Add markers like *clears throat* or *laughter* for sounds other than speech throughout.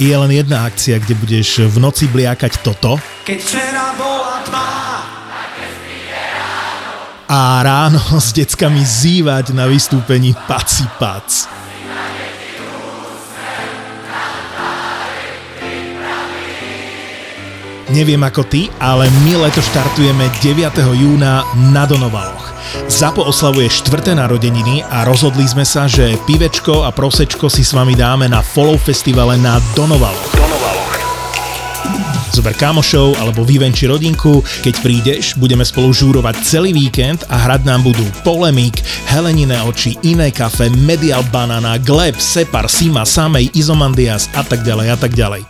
je len jedna akcia, kde budeš v noci bliakať toto. Keď včera bola tma, a ráno s deckami zývať na vystúpení Paci Pac. Neviem ako ty, ale my leto štartujeme 9. júna na Donovaloch. Zapo oslavuje štvrté narodeniny a rozhodli sme sa, že pivečko a prosečko si s vami dáme na Follow Festivale na Donovaloch. Donovaloch. Zober kamošov alebo vyvenči rodinku, keď prídeš, budeme spolu žúrovať celý víkend a hrať nám budú Polemik, Helenine oči, Iné kafe, Medial Banana, Gleb, Separ, Sima, Samej, Izomandias a tak ďalej a tak ďalej.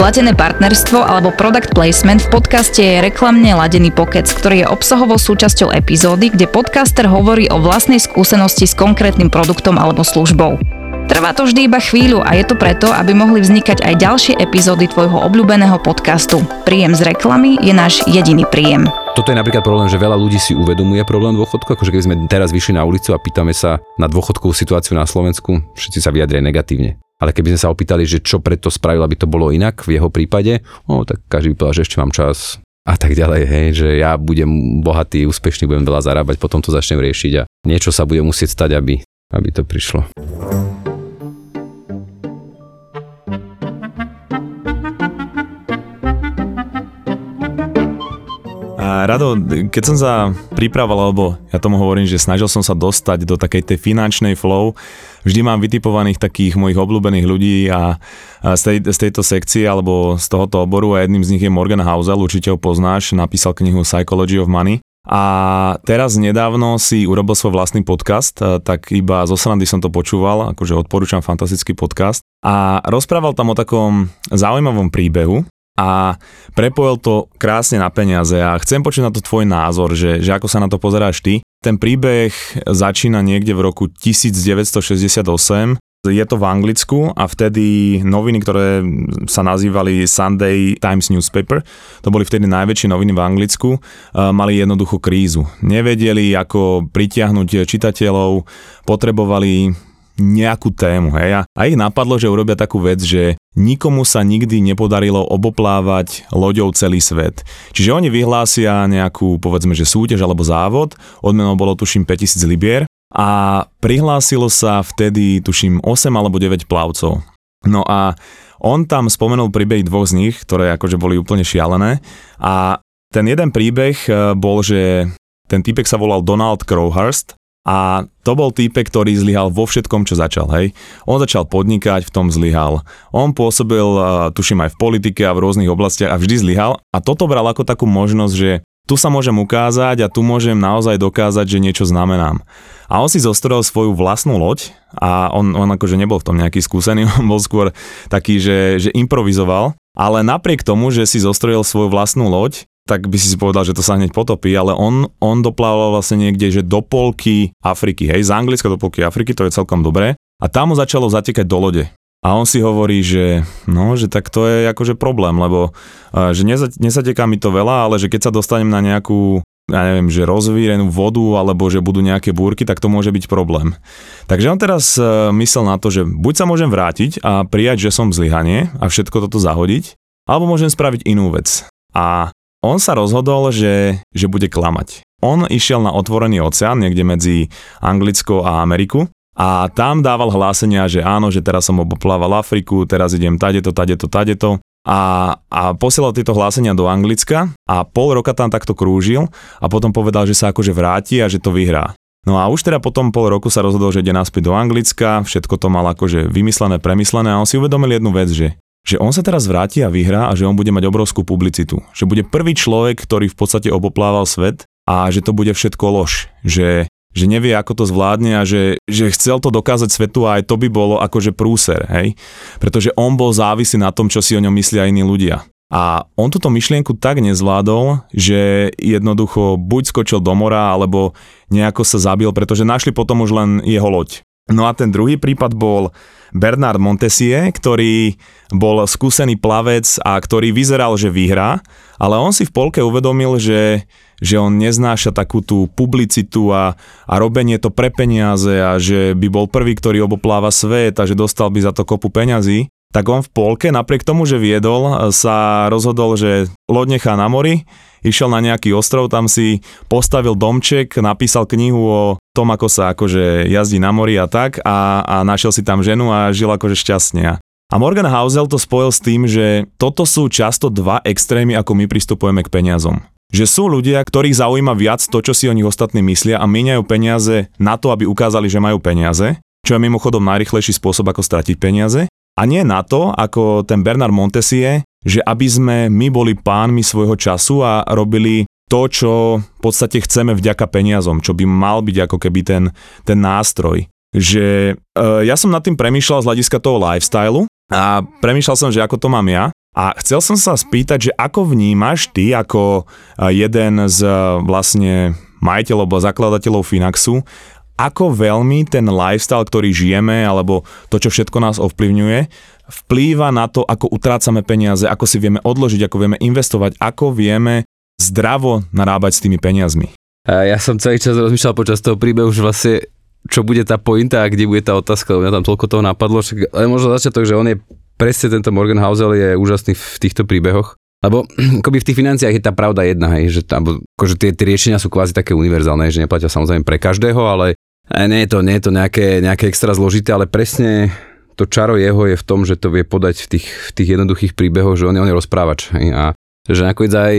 Platené partnerstvo alebo product placement v podcaste je reklamne ladený pokec, ktorý je obsahovou súčasťou epizódy, kde podcaster hovorí o vlastnej skúsenosti s konkrétnym produktom alebo službou. Trvá to vždy iba chvíľu a je to preto, aby mohli vznikať aj ďalšie epizódy tvojho obľúbeného podcastu. Príjem z reklamy je náš jediný príjem. Toto je napríklad problém, že veľa ľudí si uvedomuje problém dôchodku, akože keď sme teraz vyšli na ulicu a pýtame sa na dôchodkovú situáciu na Slovensku, všetci sa vyjadria negatívne ale keby sme sa opýtali, že čo preto spravil, aby to bolo inak v jeho prípade, no tak každý by povedal, že ešte mám čas a tak ďalej, hej, že ja budem bohatý, úspešný, budem veľa zarábať, potom to začnem riešiť a niečo sa bude musieť stať, aby, aby to prišlo. A Rado, keď som sa pripravoval, lebo ja tomu hovorím, že snažil som sa dostať do takej tej finančnej flow, vždy mám vytipovaných takých mojich obľúbených ľudí a, z, tej, z tejto sekcie alebo z tohoto oboru a jedným z nich je Morgan Housel, určite ho poznáš, napísal knihu Psychology of Money. A teraz nedávno si urobil svoj vlastný podcast, tak iba zo srandy som to počúval, akože odporúčam fantastický podcast. A rozprával tam o takom zaujímavom príbehu, a prepojil to krásne na peniaze a chcem počuť na to tvoj názor, že, že ako sa na to pozeráš ty. Ten príbeh začína niekde v roku 1968, je to v Anglicku a vtedy noviny, ktoré sa nazývali Sunday Times Newspaper, to boli vtedy najväčšie noviny v Anglicku, mali jednoduchú krízu. Nevedeli, ako pritiahnuť čitateľov, potrebovali nejakú tému. Hej? A ich napadlo, že urobia takú vec, že nikomu sa nikdy nepodarilo oboplávať loďou celý svet. Čiže oni vyhlásia nejakú, povedzme, že súťaž alebo závod, odmenou bolo tuším 5000 libier a prihlásilo sa vtedy tuším 8 alebo 9 plavcov. No a on tam spomenul príbeh dvoch z nich, ktoré akože boli úplne šialené a ten jeden príbeh eh, bol, že ten typek sa volal Donald Crowhurst a to bol týpek, ktorý zlyhal vo všetkom, čo začal, hej. On začal podnikať, v tom zlyhal. On pôsobil, tuším aj v politike a v rôznych oblastiach a vždy zlyhal. A toto bral ako takú možnosť, že tu sa môžem ukázať a tu môžem naozaj dokázať, že niečo znamenám. A on si zostrel svoju vlastnú loď a on, on akože nebol v tom nejaký skúsený, *laughs* on bol skôr taký, že, že improvizoval. Ale napriek tomu, že si zostrojil svoju vlastnú loď, tak by si si povedal, že to sa hneď potopí, ale on, on doplával vlastne niekde, že do polky Afriky, hej, z Anglicka do polky Afriky, to je celkom dobré. A tam mu začalo zatekať do lode. A on si hovorí, že no, že tak to je akože problém, lebo že nezateká mi to veľa, ale že keď sa dostanem na nejakú ja neviem, že rozvírenú vodu alebo že budú nejaké búrky, tak to môže byť problém. Takže on teraz e, myslel na to, že buď sa môžem vrátiť a prijať, že som zlyhanie a všetko toto zahodiť, alebo môžem spraviť inú vec. A on sa rozhodol, že, že bude klamať. On išiel na otvorený oceán niekde medzi Anglickou a Ameriku a tam dával hlásenia, že áno, že teraz som oboplával Afriku, teraz idem tadeto, tadeto, tadeto a, a posielal tieto hlásenia do Anglicka a pol roka tam takto krúžil a potom povedal, že sa akože vráti a že to vyhrá. No a už teda potom pol roku sa rozhodol, že ide naspäť do Anglicka, všetko to mal akože vymyslené, premyslené a on si uvedomil jednu vec, že že on sa teraz vráti a vyhrá a že on bude mať obrovskú publicitu. Že bude prvý človek, ktorý v podstate oboplával svet a že to bude všetko lož. Že, že nevie, ako to zvládne a že, že chcel to dokázať svetu a aj to by bolo akože prúser, hej? Pretože on bol závisí na tom, čo si o ňom myslia iní ľudia. A on túto myšlienku tak nezvládol, že jednoducho buď skočil do mora, alebo nejako sa zabil, pretože našli potom už len jeho loď. No a ten druhý prípad bol Bernard Montesie, ktorý bol skúsený plavec a ktorý vyzeral, že vyhrá, ale on si v polke uvedomil, že, že on neznáša takú tú publicitu a, a robenie to pre peniaze a že by bol prvý, ktorý obopláva svet a že dostal by za to kopu peňazí. Tak on v polke, napriek tomu, že viedol, sa rozhodol, že loď nechá na mori, išiel na nejaký ostrov, tam si postavil domček, napísal knihu o tom, ako sa akože jazdí na mori a tak a, a našiel si tam ženu a žil akože šťastne. A Morgan Housel to spojil s tým, že toto sú často dva extrémy, ako my pristupujeme k peniazom. Že sú ľudia, ktorých zaujíma viac to, čo si o nich ostatní myslia a míňajú peniaze na to, aby ukázali, že majú peniaze, čo je mimochodom najrychlejší spôsob, ako stratiť peniaze. A nie na to, ako ten Bernard Montesie, že aby sme my boli pánmi svojho času a robili to, čo v podstate chceme vďaka peniazom, čo by mal byť ako keby ten, ten nástroj. Že e, ja som nad tým premýšľal z hľadiska toho lifestylu a premýšľal som, že ako to mám ja. A chcel som sa spýtať, že ako vnímaš ty ako e, jeden z e, vlastne majiteľov alebo zakladateľov Finaxu, ako veľmi ten lifestyle, ktorý žijeme, alebo to, čo všetko nás ovplyvňuje, vplýva na to, ako utrácame peniaze, ako si vieme odložiť, ako vieme investovať, ako vieme zdravo narábať s tými peniazmi. Ja som celý čas rozmýšľal počas toho príbehu, že vlastne čo bude tá pointa a kde bude tá otázka, lebo mňa tam toľko toho napadlo, však, ale možno začiatok, že on je presne tento Morgan Housel je úžasný v týchto príbehoch, lebo *clears throat* akoby v tých financiách je tá pravda jedna, hej, že, tam, akože tie, tie riešenia sú kvázi také univerzálne, že neplatia samozrejme pre každého, ale nie je to, nie je to nejaké, nejaké extra zložité, ale presne to čaro jeho je v tom, že to vie podať v tých, v tých jednoduchých príbehoch, že on je, on je rozprávač. Hej, a že nakoniec aj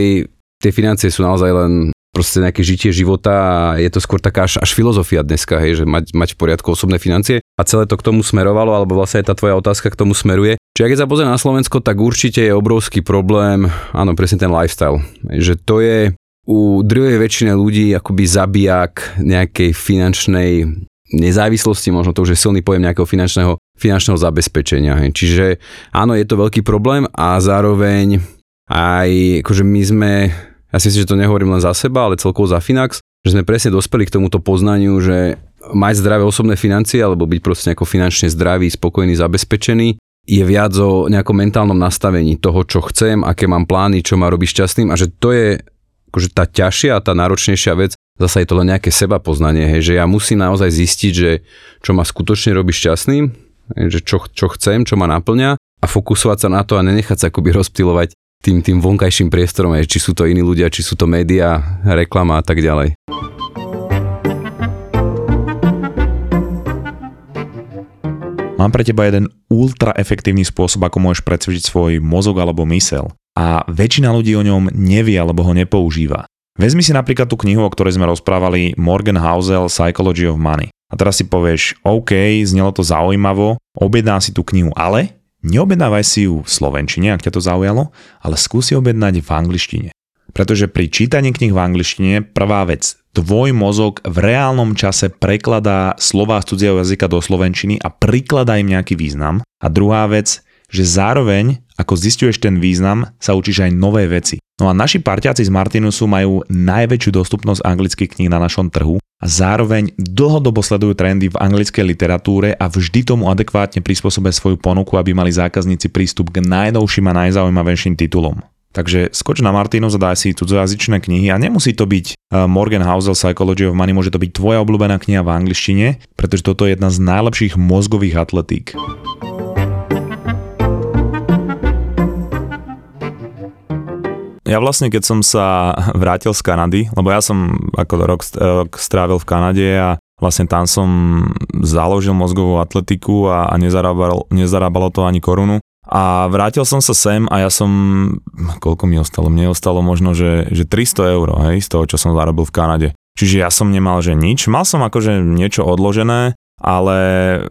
tie financie sú naozaj len proste nejaké žitie života a je to skôr taká až, až filozofia dneska, hej, že mať, mať v poriadku osobné financie a celé to k tomu smerovalo, alebo vlastne aj tá tvoja otázka k tomu smeruje. Čiže keď sa pozrie na Slovensko, tak určite je obrovský problém, áno, presne ten lifestyle, že to je u druhej väčšiny ľudí akoby zabijak nejakej finančnej nezávislosti, možno to už je silný pojem nejakého finančného, finančného zabezpečenia. Hej. Čiže áno, je to veľký problém a zároveň aj akože my sme, ja si myslím, že to nehovorím len za seba, ale celkovo za Finax, že sme presne dospeli k tomuto poznaniu, že mať zdravé osobné financie alebo byť proste nejako finančne zdravý, spokojný, zabezpečený je viac o nejakom mentálnom nastavení toho, čo chcem, aké mám plány, čo ma robí šťastným a že to je akože tá ťažšia a tá náročnejšia vec, zase je to len nejaké seba poznanie, že ja musím naozaj zistiť, že čo ma skutočne robí šťastným, že čo, čo chcem, čo ma naplňa a fokusovať sa na to a nenechať sa akoby rozptilovať tým, tým vonkajším priestorom, hej, či sú to iní ľudia, či sú to médiá, reklama a tak ďalej. Mám pre teba jeden ultra efektívny spôsob, ako môžeš predsvičiť svoj mozog alebo mysel a väčšina ľudí o ňom nevie alebo ho nepoužíva. Vezmi si napríklad tú knihu, o ktorej sme rozprávali Morgan Housel Psychology of Money. A teraz si povieš, OK, znelo to zaujímavo, objedná si tú knihu, ale neobjednávaj si ju v slovenčine, ak ťa to zaujalo, ale skúsi objednať v angličtine. Pretože pri čítaní knih v angličtine prvá vec, tvoj mozog v reálnom čase prekladá slova z cudzieho jazyka do slovenčiny a prikladá im nejaký význam. A druhá vec, že zároveň, ako zistuješ ten význam, sa učíš aj nové veci. No a naši parťáci z Martinusu majú najväčšiu dostupnosť anglických kníh na našom trhu a zároveň dlhodobo sledujú trendy v anglickej literatúre a vždy tomu adekvátne prispôsobia svoju ponuku, aby mali zákazníci prístup k najnovším a najzaujímavejším titulom. Takže skoč na Martinus a daj si cudzojazyčné knihy a nemusí to byť eh, Morgan Housel Psychology of Money, môže to byť tvoja obľúbená kniha v angličtine, pretože toto je jedna z najlepších mozgových atletík. Ja vlastne, keď som sa *laughs* vrátil z Kanady, lebo ja som ako rok strávil v Kanade a vlastne tam som založil mozgovú atletiku a, a nezarábalo to ani korunu. A vrátil som sa sem a ja som, koľko mi ostalo? Mne ostalo možno, že, že 300 eur, hej, z toho, čo som zarobil v Kanade. Čiže ja som nemal, že nič. Mal som akože niečo odložené, ale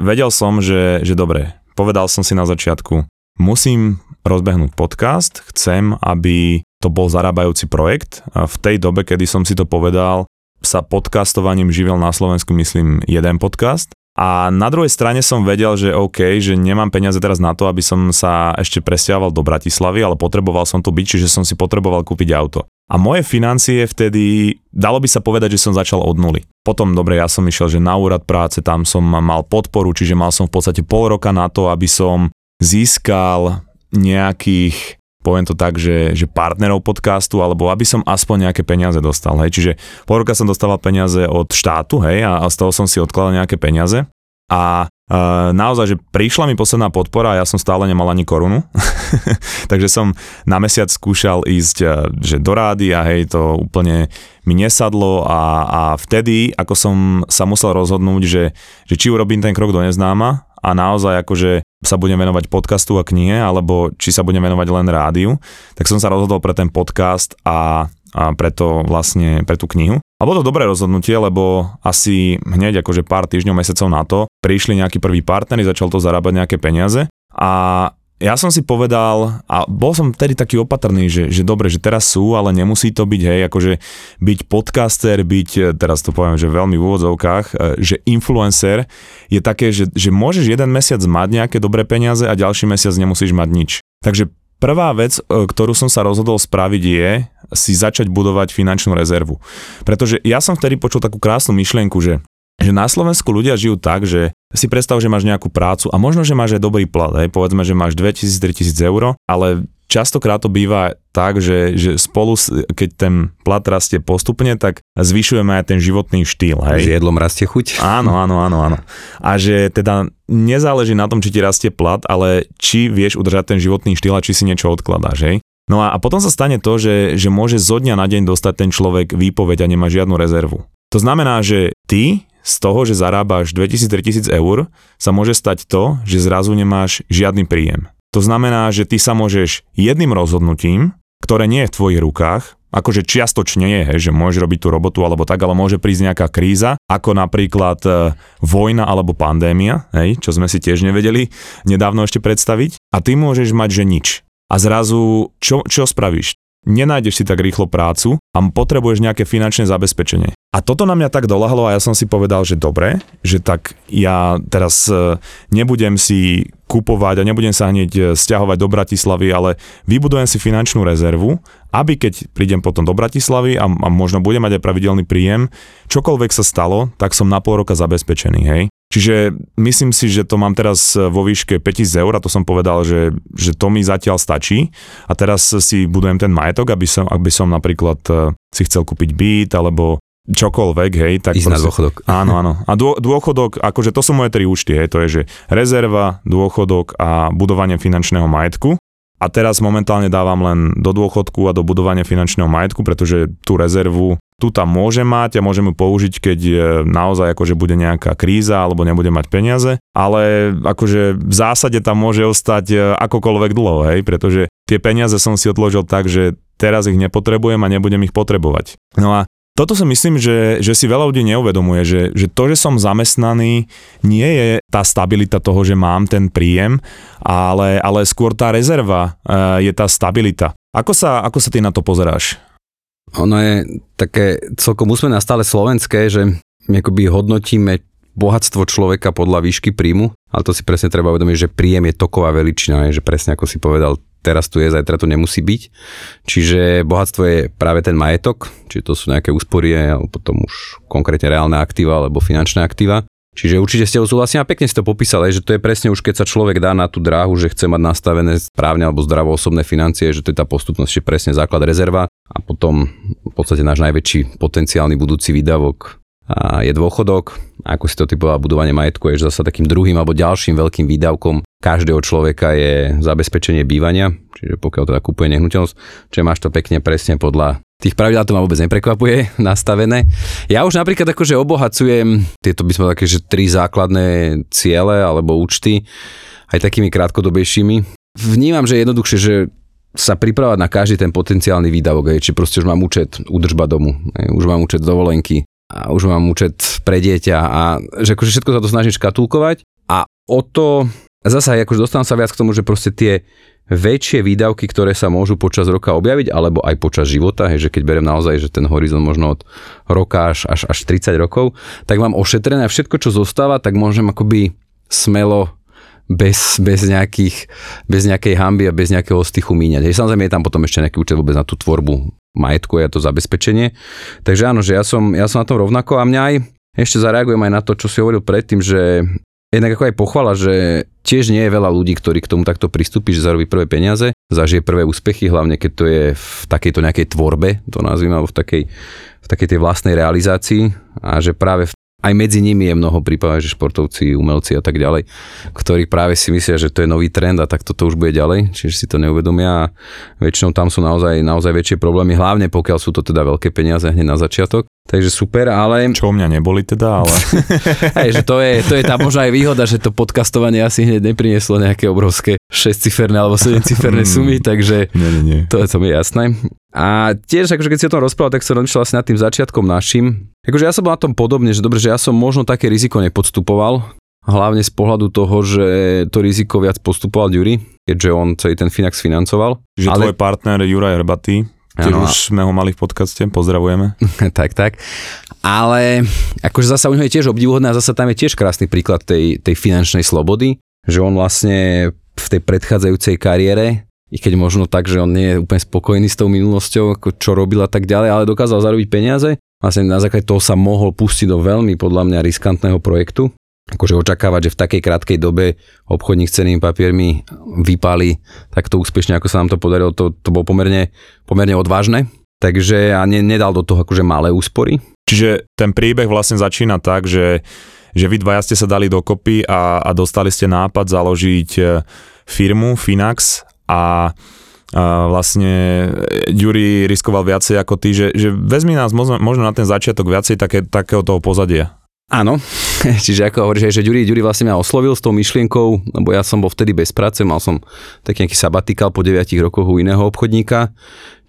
vedel som, že, že dobre, povedal som si na začiatku, musím rozbehnúť podcast, chcem, aby to bol zarábajúci projekt. A v tej dobe, kedy som si to povedal, sa podcastovaním živil na Slovensku, myslím, jeden podcast. A na druhej strane som vedel, že OK, že nemám peniaze teraz na to, aby som sa ešte presťahoval do Bratislavy, ale potreboval som tu byť, čiže som si potreboval kúpiť auto. A moje financie vtedy, dalo by sa povedať, že som začal od nuly. Potom, dobre, ja som išiel, že na úrad práce, tam som mal podporu, čiže mal som v podstate pol roka na to, aby som získal nejakých poviem to tak, že, že partnerov podcastu, alebo aby som aspoň nejaké peniaze dostal, hej. Čiže pol roka som dostával peniaze od štátu, hej, a, a z toho som si odkladal nejaké peniaze. A e, naozaj, že prišla mi posledná podpora a ja som stále nemal ani korunu. *laughs* Takže som na mesiac skúšal ísť e, že do rády a hej, to úplne mi nesadlo a, a vtedy, ako som sa musel rozhodnúť, že, že či urobím ten krok do neznáma a naozaj akože sa budem venovať podcastu a knihe, alebo či sa budem venovať len rádiu, tak som sa rozhodol pre ten podcast a, a preto vlastne pre tú knihu. A bolo to dobré rozhodnutie, lebo asi hneď akože pár týždňov, mesiacov na to prišli nejakí prví partneri, začal to zarábať nejaké peniaze a ja som si povedal, a bol som tedy taký opatrný, že, že dobre, že teraz sú, ale nemusí to byť, hej, akože byť podcaster, byť, e, teraz to poviem, že veľmi v úvodzovkách, e, že influencer je také, že, že môžeš jeden mesiac mať nejaké dobré peniaze a ďalší mesiac nemusíš mať nič. Takže prvá vec, e, ktorú som sa rozhodol spraviť je si začať budovať finančnú rezervu. Pretože ja som vtedy počul takú krásnu myšlienku, že že na Slovensku ľudia žijú tak, že si predstav, že máš nejakú prácu a možno, že máš aj dobrý plat, hej, povedzme, že máš 2000-3000 eur, ale častokrát to býva tak, že, že spolu, keď ten plat rastie postupne, tak zvyšujeme aj ten životný štýl. Hej. S jedlom rastie chuť. Áno, áno, áno, áno. A že teda nezáleží na tom, či ti rastie plat, ale či vieš udržať ten životný štýl a či si niečo odkladáš. Hej. No a, a potom sa stane to, že, že môže zo dňa na deň dostať ten človek výpoveď a nemá žiadnu rezervu. To znamená, že ty z toho, že zarábaš 2000-3000 eur, sa môže stať to, že zrazu nemáš žiadny príjem. To znamená, že ty sa môžeš jedným rozhodnutím, ktoré nie je v tvojich rukách, akože čiastočne je, že môžeš robiť tú robotu alebo tak, ale môže prísť nejaká kríza, ako napríklad e, vojna alebo pandémia, hej, čo sme si tiež nevedeli nedávno ešte predstaviť. A ty môžeš mať, že nič. A zrazu, čo, čo spravíš? Nenájdeš si tak rýchlo prácu a potrebuješ nejaké finančné zabezpečenie. A toto na mňa tak dolahlo a ja som si povedal, že dobre, že tak ja teraz e, nebudem si kupovať a nebudem sa hneď e, stiahovať do Bratislavy, ale vybudujem si finančnú rezervu, aby keď prídem potom do Bratislavy a, a možno budem mať aj pravidelný príjem, čokoľvek sa stalo, tak som na pol roka zabezpečený, hej. Čiže myslím si, že to mám teraz vo výške 5000 eur a to som povedal, že, že to mi zatiaľ stačí a teraz si budujem ten majetok, aby som, aby som napríklad e, si chcel kúpiť byt alebo čokoľvek, hej. Tak Ísť proste, na dôchodok. *laughs* Áno, áno. A dô, dôchodok, akože to sú moje tri účty, hej. To je, že rezerva, dôchodok a budovanie finančného majetku. A teraz momentálne dávam len do dôchodku a do budovania finančného majetku, pretože tú rezervu tu tam môže mať a môžem ju použiť, keď naozaj akože bude nejaká kríza alebo nebude mať peniaze, ale akože v zásade tam môže ostať e, akokoľvek dlho, hej, pretože tie peniaze som si odložil tak, že teraz ich nepotrebujem a nebudem ich potrebovať. No a toto si myslím, že, že si veľa ľudí neuvedomuje, že, že to, že som zamestnaný, nie je tá stabilita toho, že mám ten príjem, ale, ale skôr tá rezerva e, je tá stabilita. Ako sa, ako sa ty na to pozeráš? Ono je také celkom úsmevné stále slovenské, že my akoby hodnotíme bohatstvo človeka podľa výšky príjmu, ale to si presne treba uvedomiť, že príjem je toková veličina, že presne ako si povedal, teraz tu je, zajtra tu nemusí byť. Čiže bohatstvo je práve ten majetok, či to sú nejaké úspory, alebo potom už konkrétne reálne aktíva alebo finančné aktíva. Čiže určite ste ho súhlasím a pekne si to popísali, že to je presne už keď sa človek dá na tú dráhu, že chce mať nastavené správne alebo zdravo osobné financie, že to je tá postupnosť, že presne základ rezerva a potom v podstate náš najväčší potenciálny budúci výdavok a je dôchodok, ako si to typoval budovanie majetku, je zase takým druhým alebo ďalším veľkým výdavkom každého človeka je zabezpečenie bývania, čiže pokiaľ teda kúpuje nehnuteľnosť, čiže máš to pekne presne podľa tých pravidel to ma vôbec neprekvapuje, *laughs* nastavené. Ja už napríklad akože obohacujem tieto by sme také, že tri základné ciele alebo účty aj takými krátkodobejšími. Vnímam, že je jednoduchšie, že sa pripravať na každý ten potenciálny výdavok, aj, či proste už mám účet údržba domu, už mám účet dovolenky, a už mám účet pre dieťa a že akože všetko sa to snažím škatulkovať a o to zasa akože dostávam sa viac k tomu, že proste tie väčšie výdavky, ktoré sa môžu počas roka objaviť, alebo aj počas života, hej, že keď berem naozaj, že ten horizont možno od roka až, až, až 30 rokov, tak mám ošetrené a všetko, čo zostáva, tak môžem akoby smelo bez, bez, nejakých, bez nejakej hamby a bez nejakého stychu míňať. Hej, samozrejme je tam potom ešte nejaký účet vôbec na tú tvorbu majetku a to zabezpečenie. Takže áno, že ja som, ja som na tom rovnako a mňa aj ešte zareagujem aj na to, čo si hovoril predtým, že jednak ako aj pochvala, že tiež nie je veľa ľudí, ktorí k tomu takto pristúpi, že zarobí prvé peniaze, zažije prvé úspechy, hlavne keď to je v takejto nejakej tvorbe, to nazvime, alebo v takej, v takej tej vlastnej realizácii a že práve v aj medzi nimi je mnoho prípadov, že športovci, umelci a tak ďalej, ktorí práve si myslia, že to je nový trend a tak toto už bude ďalej, čiže si to neuvedomia a väčšinou tam sú naozaj, naozaj väčšie problémy, hlavne pokiaľ sú to teda veľké peniaze hneď na začiatok. Takže super, ale... Čo u mňa neboli teda, ale... *laughs* Hej, že to je, to je tá možná aj výhoda, že to podcastovanie asi hneď neprinieslo nejaké obrovské 6-ciferné alebo 7-ciferné sumy, takže nie, nie, nie. to je to mi jasné. A tiež, akože keď si o tom rozprával, tak som rozmýšľal asi nad tým začiatkom našim. Akože ja som bol na tom podobne, že dobre, že ja som možno také riziko nepodstupoval, hlavne z pohľadu toho, že to riziko viac postupoval Jury, keďže on celý ten Finax financoval. Že ale... tvoj partner Juraj Hrbatý, Tiež ano. už sme ho mali v podcaste, pozdravujeme. *laughs* tak, tak. Ale akože zasa u neho je tiež obdivuhodné a zasa tam je tiež krásny príklad tej, tej finančnej slobody, že on vlastne v tej predchádzajúcej kariére, i keď možno tak, že on nie je úplne spokojný s tou minulosťou, ako čo robil a tak ďalej, ale dokázal zarobiť peniaze. Vlastne na základe toho sa mohol pustiť do veľmi podľa mňa riskantného projektu, akože očakávať, že v takej krátkej dobe obchodník s cenými papiermi vypáli takto úspešne, ako sa nám to podarilo, to, to bolo pomerne, pomerne odvážne. Takže a ne, nedal do toho akože malé úspory. Čiže ten príbeh vlastne začína tak, že, že vy dvaja ste sa dali dokopy a, a dostali ste nápad založiť e, firmu Finax a a vlastne Juri riskoval viacej ako ty, že, že vezmi nás možno, možno na ten začiatok viacej také, takého toho pozadia. Áno, *laughs* čiže ako hovoríš, že Ďuri, Ďuri vlastne ma oslovil s tou myšlienkou, lebo ja som bol vtedy bez práce, mal som taký nejaký sabatikal po 9 rokoch u iného obchodníka,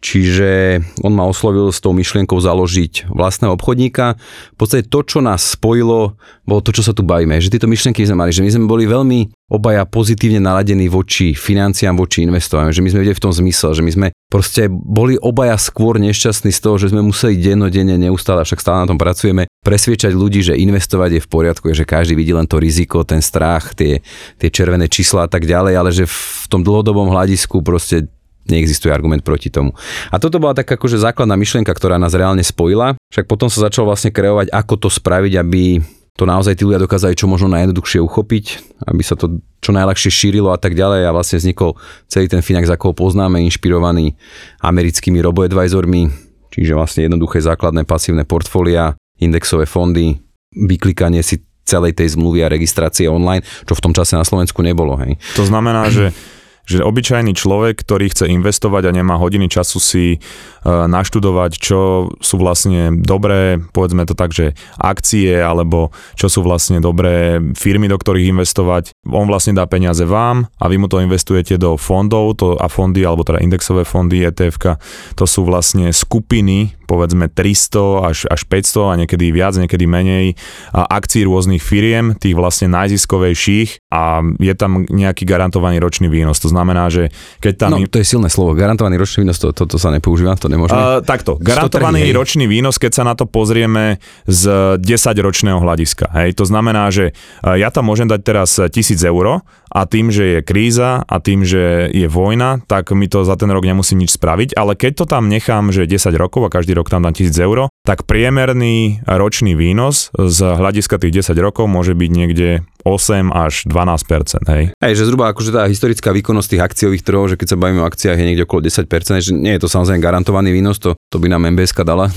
čiže on ma oslovil s tou myšlienkou založiť vlastného obchodníka. V podstate to, čo nás spojilo, bolo to, čo sa tu bavíme, že tieto myšlienky sme mali, že my sme boli veľmi obaja pozitívne naladení voči financiám, voči investovaniu, že my sme videli v tom zmysel, že my sme proste boli obaja skôr nešťastní z toho, že sme museli dennodenne neustále, však stále na tom pracujeme, presviečať ľudí, že investovať je v poriadku, že každý vidí len to riziko, ten strach, tie, tie červené čísla a tak ďalej, ale že v tom dlhodobom hľadisku proste neexistuje argument proti tomu. A toto bola taká akože základná myšlienka, ktorá nás reálne spojila. Však potom sa začal vlastne kreovať, ako to spraviť, aby to naozaj tí ľudia dokázali čo možno najjednoduchšie uchopiť, aby sa to čo najľahšie šírilo a tak ďalej a vlastne vznikol celý ten Finax, ako ho poznáme, inšpirovaný americkými roboadvisormi, čiže vlastne jednoduché základné pasívne portfólia, indexové fondy, vyklikanie si celej tej zmluvy a registrácie online, čo v tom čase na Slovensku nebolo. Hej. To znamená, že *clears throat* že obyčajný človek, ktorý chce investovať a nemá hodiny času si e, naštudovať, čo sú vlastne dobré, povedzme to tak, že akcie alebo čo sú vlastne dobré firmy, do ktorých investovať. On vlastne dá peniaze vám a vy mu to investujete do fondov to, a fondy, alebo teda indexové fondy, ETF, to sú vlastne skupiny povedzme 300 až, až 500 a niekedy viac, niekedy menej akcií rôznych firiem, tých vlastne najziskovejších a je tam nejaký garantovaný ročný výnos. To znamená, že keď tam... No, to je silné slovo. Garantovaný ročný výnos, to, to, to sa nepoužíva, to nemôžeme. Uh, takto, garantovaný trhy, ročný výnos, keď sa na to pozrieme z 10-ročného hľadiska. Hej, to znamená, že ja tam môžem dať teraz 1000 eur a tým, že je kríza a tým, že je vojna, tak mi to za ten rok nemusím nič spraviť, ale keď to tam nechám, že 10 rokov a každý rok tam dám 1000 eur, tak priemerný ročný výnos z hľadiska tých 10 rokov môže byť niekde 8 až 12 hej. Hej, že zhruba akože tá historická výkonnosť tých akciových trhov, že keď sa bavíme o akciách je niekde okolo 10 že nie je to samozrejme garantovaný výnos, to, to by nám MBSK dala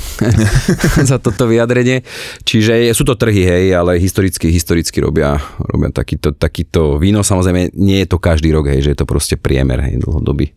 *laughs* za toto vyjadrenie. Čiže sú to trhy, hej, ale historicky, historicky robia, robia takýto, takýto výnos. Samozrejme, nie je to každý rok, hej, že je to proste priemer, hej, dlhodobý.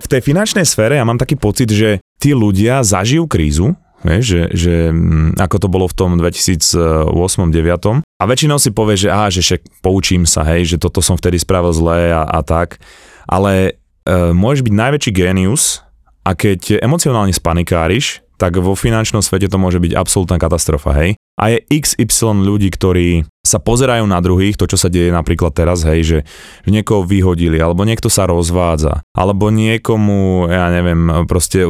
V tej finančnej sfére ja mám taký pocit, že tí ľudia zažijú krízu, Vieš, že, že mm, ako to bolo v tom 2008-2009. A väčšinou si povie, že aha, že však poučím sa, hej, že toto som vtedy spravil zlé a, a tak. Ale e, môžeš byť najväčší génius a keď emocionálne spanikáriš, tak vo finančnom svete to môže byť absolútna katastrofa, hej. A je XY ľudí, ktorí sa pozerajú na druhých, to čo sa deje napríklad teraz, hej, že, že niekoho vyhodili, alebo niekto sa rozvádza, alebo niekomu, ja neviem, proste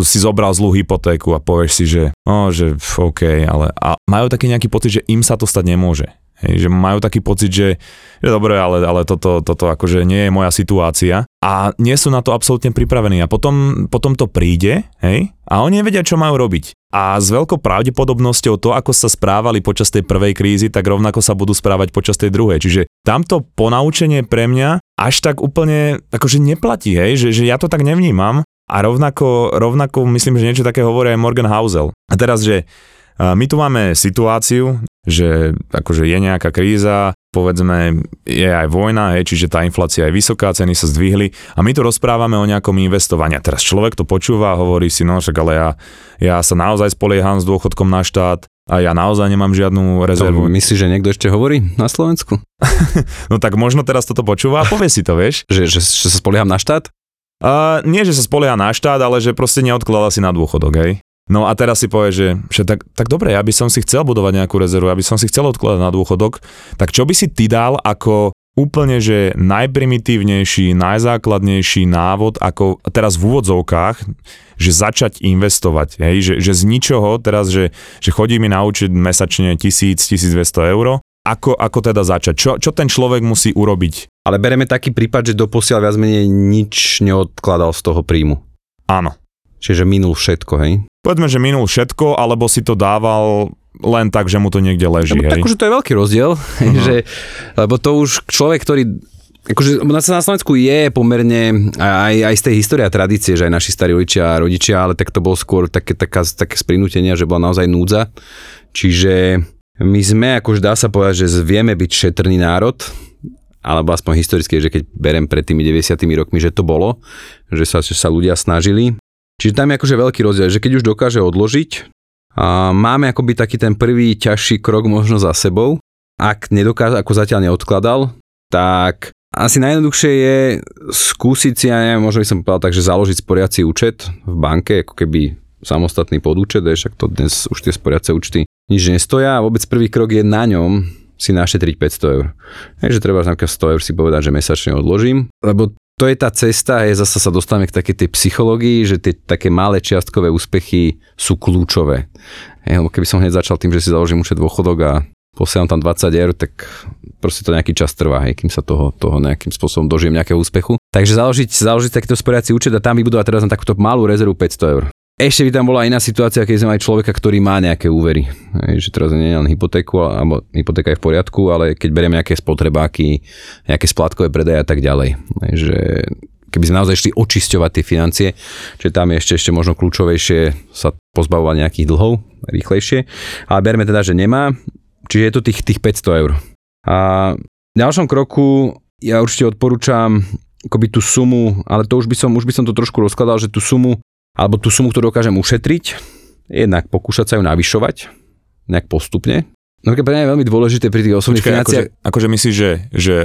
si zobral zlú hypotéku a povieš si, že, no, že OK, ale a majú taký nejaký pocit, že im sa to stať nemôže. Hej, že majú taký pocit, že, že dobre, ale, ale toto, toto akože nie je moja situácia a nie sú na to absolútne pripravení a potom, potom to príde hej, a oni nevedia, čo majú robiť. A s veľkou pravdepodobnosťou to, ako sa správali počas tej prvej krízy, tak rovnako sa budú správať počas tej druhej. Čiže tamto ponaučenie pre mňa až tak úplne akože neplatí, hej, že, že ja to tak nevnímam a rovnako, rovnako myslím, že niečo také hovorí aj Morgan Housel. A teraz, že my tu máme situáciu, že akože je nejaká kríza, povedzme je aj vojna, hej, čiže tá inflácia je vysoká, ceny sa zdvihli a my tu rozprávame o nejakom investovaní. A teraz človek to počúva a hovorí si, no však ale ja, ja sa naozaj spolieham s dôchodkom na štát, a ja naozaj nemám žiadnu rezervu. To myslíš, že niekto ešte hovorí na Slovensku? *laughs* no tak možno teraz toto počúva a povie si to, vieš? že, že, že sa spolieham na štát? Uh, nie, že sa spolieha na štát, ale že proste neodkladá si na dôchodok, hej? No a teraz si povie, že, že tak, tak dobre, ja by som si chcel budovať nejakú rezervu, ja by som si chcel odkladať na dôchodok, tak čo by si ty dal ako úplne, že najprimitívnejší, najzákladnejší návod, ako teraz v úvodzovkách, že začať investovať, hej? Že, že z ničoho teraz, že, že chodí mi naučiť mesačne 1000-1200 eur, ako, ako teda začať? Čo, čo ten človek musí urobiť? Ale bereme taký prípad, že doposiaľ viac menej nič neodkladal z toho príjmu. Áno. Čiže minul všetko, hej? Povedzme, že minul všetko, alebo si to dával len tak, že mu to niekde leží. Lebo? Tak už to je veľký rozdiel, uh-huh. *laughs* že, lebo to už človek, ktorý Akože na Slovensku je pomerne aj, aj z tej histórie a tradície, že aj naši starí rodičia a rodičia, ale tak to bolo skôr také, taká, také sprinútenia, že bola naozaj núdza. Čiže my sme, akože dá sa povedať, že vieme byť šetrný národ, alebo aspoň historicky, že keď berem pred tými 90 rokmi, že to bolo, že sa, že sa ľudia snažili. Čiže tam je akože veľký rozdiel, že keď už dokáže odložiť, a máme akoby taký ten prvý ťažší krok možno za sebou. Ak nedokáže, ako zatiaľ neodkladal, tak asi najjednoduchšie je skúsiť si, ja neviem, možno by som povedal tak, že založiť sporiaci účet v banke, ako keby samostatný podúčet, však to dnes už tie sporiace účty nič nestoja a vôbec prvý krok je na ňom si našetriť 500 eur. Je, že treba napríklad 100 eur si povedať, že mesačne odložím, lebo to je tá cesta, je zase sa dostávame k takej tej psychológii, že tie také malé čiastkové úspechy sú kľúčové. Je, lebo keby som hneď začal tým, že si založím účet dôchodok a posielam tam 20 eur, tak proste to nejaký čas trvá, hej, kým sa toho, toho nejakým spôsobom dožijem nejakého úspechu. Takže založiť, založiť takýto sporiaci účet a tam vybudovať teraz na takúto malú rezervu 500 eur. Ešte by tam bola iná situácia, keď sme mali človeka, ktorý má nejaké úvery. Hej, že teraz nie je len hypotéku, alebo hypotéka je v poriadku, ale keď berieme nejaké spotrebáky, nejaké splátkové predaje a tak ďalej. Hej, že keby sme naozaj išli očisťovať tie financie, že tam je ešte, ešte možno kľúčovejšie sa pozbavovať nejakých dlhov rýchlejšie. Ale berme teda, že nemá, čiže je to tých, tých 500 eur. A v ďalšom kroku ja určite odporúčam akoby tú sumu, ale to už by som, už by som to trošku rozkladal, že tú sumu alebo tú sumu, ktorú dokážem ušetriť, jednak pokúšať sa ju navyšovať, nejak postupne. No pre mňa je veľmi dôležité pri tých osobných Počkej, financiách. Akože, akože myslíš, že, že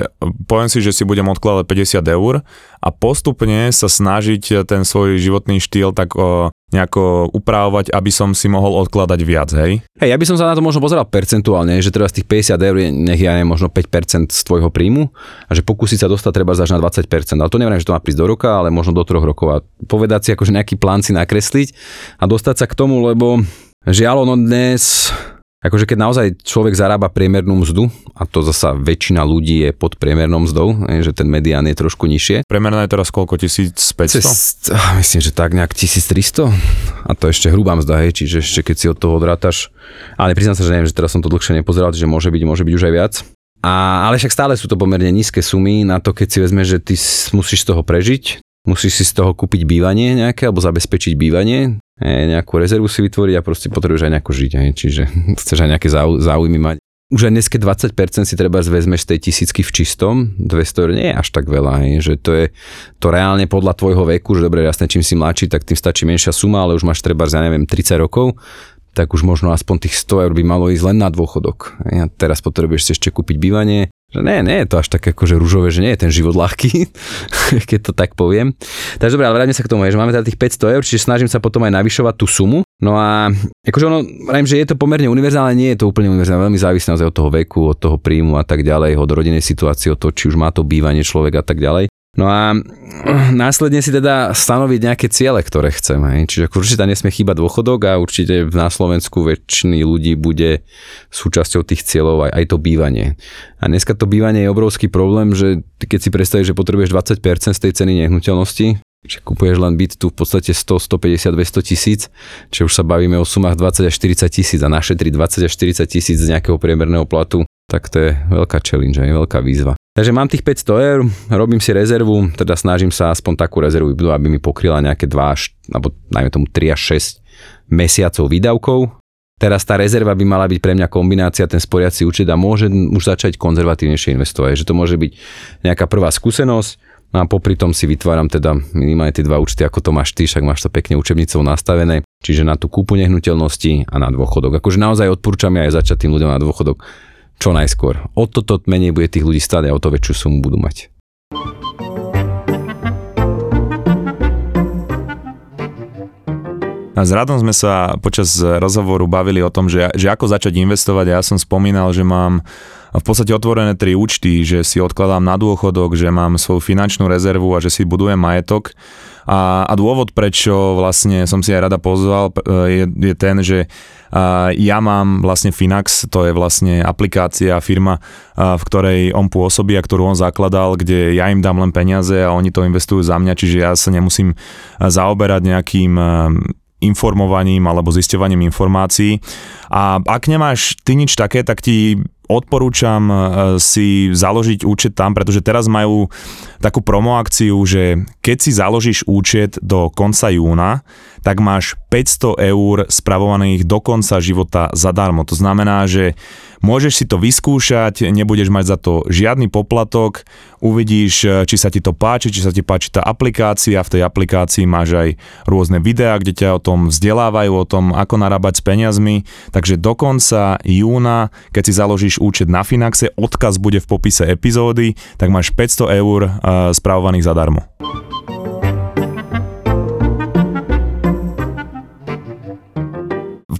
poviem si, že si budem odkladať 50 eur a postupne sa snažiť ten svoj životný štýl tak o, nejako upravovať, aby som si mohol odkladať viac, hej? Hej, ja by som sa na to možno pozeral percentuálne, že teraz tých 50 eur je, nech ja neviem, možno 5% z tvojho príjmu a že pokúsiť sa dostať treba až na 20%. Ale to neviem, že to má prísť do roka, ale možno do troch rokov a povedať si akože nejaký plán si nakresliť a dostať sa k tomu, lebo žiaľ ono dnes Akože keď naozaj človek zarába priemernú mzdu, a to zasa väčšina ľudí je pod priemernou mzdou, že ten medián je trošku nižšie. Priemerná je teraz koľko? 1500? Cez, myslím, že tak nejak 1300. A to ešte hrubá mzda, hej, čiže ešte keď si od toho odrátaš. Ale priznám sa, že neviem, že teraz som to dlhšie nepozeral, že môže byť, môže byť už aj viac. A, ale však stále sú to pomerne nízke sumy na to, keď si vezme, že ty musíš z toho prežiť, musíš si z toho kúpiť bývanie nejaké alebo zabezpečiť bývanie, nejakú rezervu si vytvoriť a proste potrebuješ aj nejako žiť. Čiže *laughs* chceš aj nejaké záujmy mať. Už aj dneske 20% si treba zvezmeš z tej tisícky v čistom, 200 eur nie je až tak veľa, hej, že to je to reálne podľa tvojho veku, že dobre, jasne, čím si mladší, tak tým stačí menšia suma, ale už máš treba, ja neviem, 30 rokov, tak už možno aspoň tých 100 eur by malo ísť len na dôchodok. A teraz potrebuješ si ešte kúpiť bývanie, že nie, nie je to až také akože rúžové, že nie je ten život ľahký, *laughs* keď to tak poviem. Takže dobre, ale vráťme sa k tomu, že máme teda tých 500 eur, čiže snažím sa potom aj navyšovať tú sumu. No a akože ono, vravím, že je to pomerne univerzálne, nie je to úplne univerzálne, veľmi závisí od toho veku, od toho príjmu a tak ďalej, od rodinnej situácie, od toho, či už má to bývanie človek a tak ďalej. No a *clears throat* následne si teda stanoviť nejaké ciele, ktoré chceme. Čiže určite nesmie chýbať dôchodok a určite na Slovensku väčšiny ľudí bude súčasťou tých cieľov aj, aj to bývanie. A dneska to bývanie je obrovský problém, že keď si predstavíš, že potrebuješ 20% z tej ceny nehnuteľnosti, že kupuješ len byt tu v podstate 100, 150, 200 tisíc, čiže už sa bavíme o sumách 20 až 40 tisíc a našetriť 20 až 40 tisíc z nejakého priemerného platu, tak to je veľká challenge, je veľká výzva. Takže mám tých 500 eur, robím si rezervu, teda snažím sa aspoň takú rezervu vybudovať, aby mi pokryla nejaké 2 až, alebo najmä tomu 3 až 6 mesiacov výdavkov. Teraz tá rezerva by mala byť pre mňa kombinácia, ten sporiaci účet a môže už začať konzervatívnejšie investovať. Že to môže byť nejaká prvá skúsenosť, No a popri tom si vytváram teda minimálne tie dva účty, ako to máš ty, však máš to pekne učebnicou nastavené, čiže na tú kúpu nehnuteľnosti a na dôchodok. Akože naozaj odporúčam aj začať tým ľuďom na dôchodok čo najskôr. O toto menej bude tých ľudí stáť a o to väčšiu sumu budú mať. A s Radom sme sa počas rozhovoru bavili o tom, že, že ako začať investovať a ja som spomínal, že mám v podstate otvorené tri účty, že si odkladám na dôchodok, že mám svoju finančnú rezervu a že si budujem majetok. A, a dôvod, prečo vlastne som si aj rada pozval, je, je ten, že ja mám vlastne Finax, to je vlastne aplikácia, firma, v ktorej on pôsobí a ktorú on zakladal, kde ja im dám len peniaze a oni to investujú za mňa, čiže ja sa nemusím zaoberať nejakým informovaním alebo zisťovaním informácií. A ak nemáš ty nič také, tak ti odporúčam e, si založiť účet tam, pretože teraz majú takú promoakciu, že keď si založíš účet do konca júna, tak máš 500 eur spravovaných do konca života zadarmo. To znamená, že Môžeš si to vyskúšať, nebudeš mať za to žiadny poplatok, uvidíš, eh, či sa ti to páči, či sa ti páči tá aplikácia. V tej aplikácii máš aj rôzne videá, kde ťa o tom vzdelávajú, o tom, ako narábať s peniazmi. Takže do konca júna, keď si založíš účet na Finaxe, odkaz bude v popise epizódy, tak máš 500 eur uh, spravovaných zadarmo.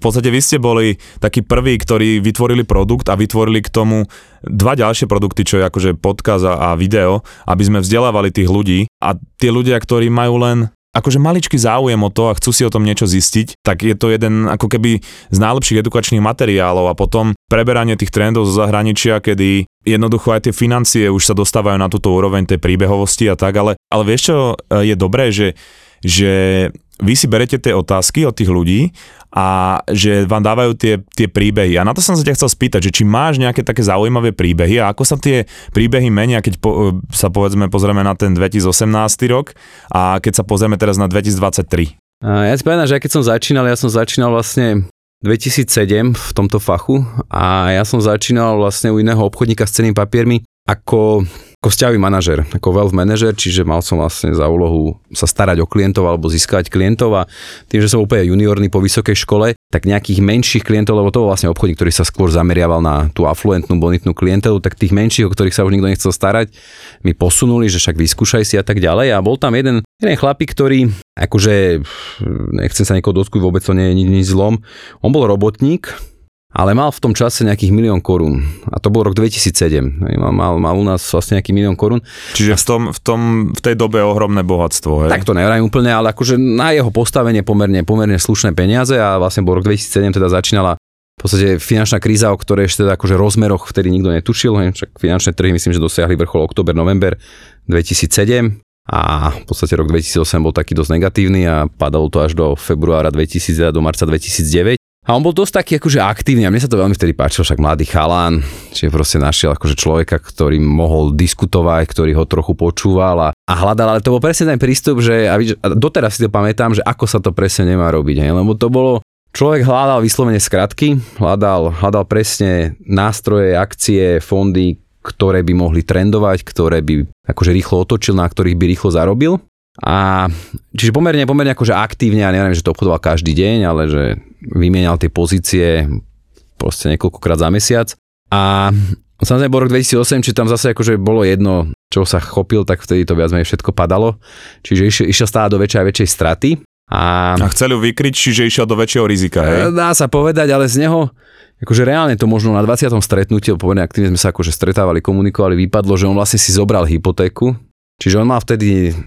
Podstate vy ste boli takí prví, ktorí vytvorili produkt a vytvorili k tomu dva ďalšie produkty, čo je akože podcast a, video, aby sme vzdelávali tých ľudí. A tie ľudia, ktorí majú len akože maličký záujem o to a chcú si o tom niečo zistiť, tak je to jeden ako keby z najlepších edukačných materiálov a potom preberanie tých trendov zo zahraničia, kedy jednoducho aj tie financie už sa dostávajú na túto úroveň tej príbehovosti a tak, ale, ale vieš čo je dobré, že, že vy si berete tie otázky od tých ľudí a že vám dávajú tie, tie príbehy. A na to som sa ťa chcel spýtať, že či máš nejaké také zaujímavé príbehy a ako sa tie príbehy menia, keď po, sa povedzme pozrieme na ten 2018 rok a keď sa pozrieme teraz na 2023. Ja si povedám, že keď som začínal, ja som začínal vlastne 2007 v tomto fachu a ja som začínal vlastne u iného obchodníka s cenými papiermi ako ako vzťahový manažer, ako wealth manager, čiže mal som vlastne za úlohu sa starať o klientov alebo získať klientov a tým, že som úplne juniorný po vysokej škole, tak nejakých menších klientov, lebo to bol vlastne obchodník, ktorý sa skôr zameriaval na tú afluentnú, bonitnú klientelu, tak tých menších, o ktorých sa už nikto nechcel starať, mi posunuli, že však vyskúšaj si a tak ďalej. A bol tam jeden, jeden chlapík, ktorý, akože nechcem sa niekoho dotknúť, vôbec to nie je nič zlom, on bol robotník, ale mal v tom čase nejakých milión korún. A to bol rok 2007. Mal, mal, mal u nás vlastne nejaký milión korún. Čiže v, tom, v, tom, v tej dobe ohromné bohatstvo. Hej? Tak to nevrajím úplne, ale akože na jeho postavenie pomerne, pomerne slušné peniaze a vlastne bol rok 2007 teda začínala v podstate finančná kríza, o ktorej ešte teda akože rozmeroch vtedy nikto netušil. Hej? Však finančné trhy myslím, že dosiahli vrchol október, november 2007 a v podstate rok 2008 bol taký dosť negatívny a padalo to až do februára 2000 do marca 2009. A on bol dosť taký akože aktívny a mne sa to veľmi vtedy páčilo, však mladý chalán, čiže proste našiel akože človeka, ktorý mohol diskutovať, ktorý ho trochu počúval a, a hľadal, ale to bol presne ten prístup, že a, a doteraz si to pamätám, že ako sa to presne nemá robiť, hej, lebo to bolo, človek hľadal vyslovene skratky, hľadal, hľadal presne nástroje, akcie, fondy, ktoré by mohli trendovať, ktoré by akože rýchlo otočil, na ktorých by rýchlo zarobil a čiže pomerne, pomerne akože aktívne, ja neviem, že to obchodoval každý deň, ale že vymienial tie pozície proste niekoľkokrát za mesiac. A samozrejme bol rok 2008, či tam zase akože bolo jedno, čo sa chopil, tak vtedy to viac menej všetko padalo. Čiže išiel, išiel stále do väčšej a väčšej straty. A, a chcel ju vykryť, čiže išiel do väčšieho rizika, hej? Dá sa povedať, ale z neho, akože reálne to možno na 20. stretnutí, pomerne aktívne sme sa akože stretávali, komunikovali, vypadlo, že on vlastne si zobral hypotéku Čiže on mal vtedy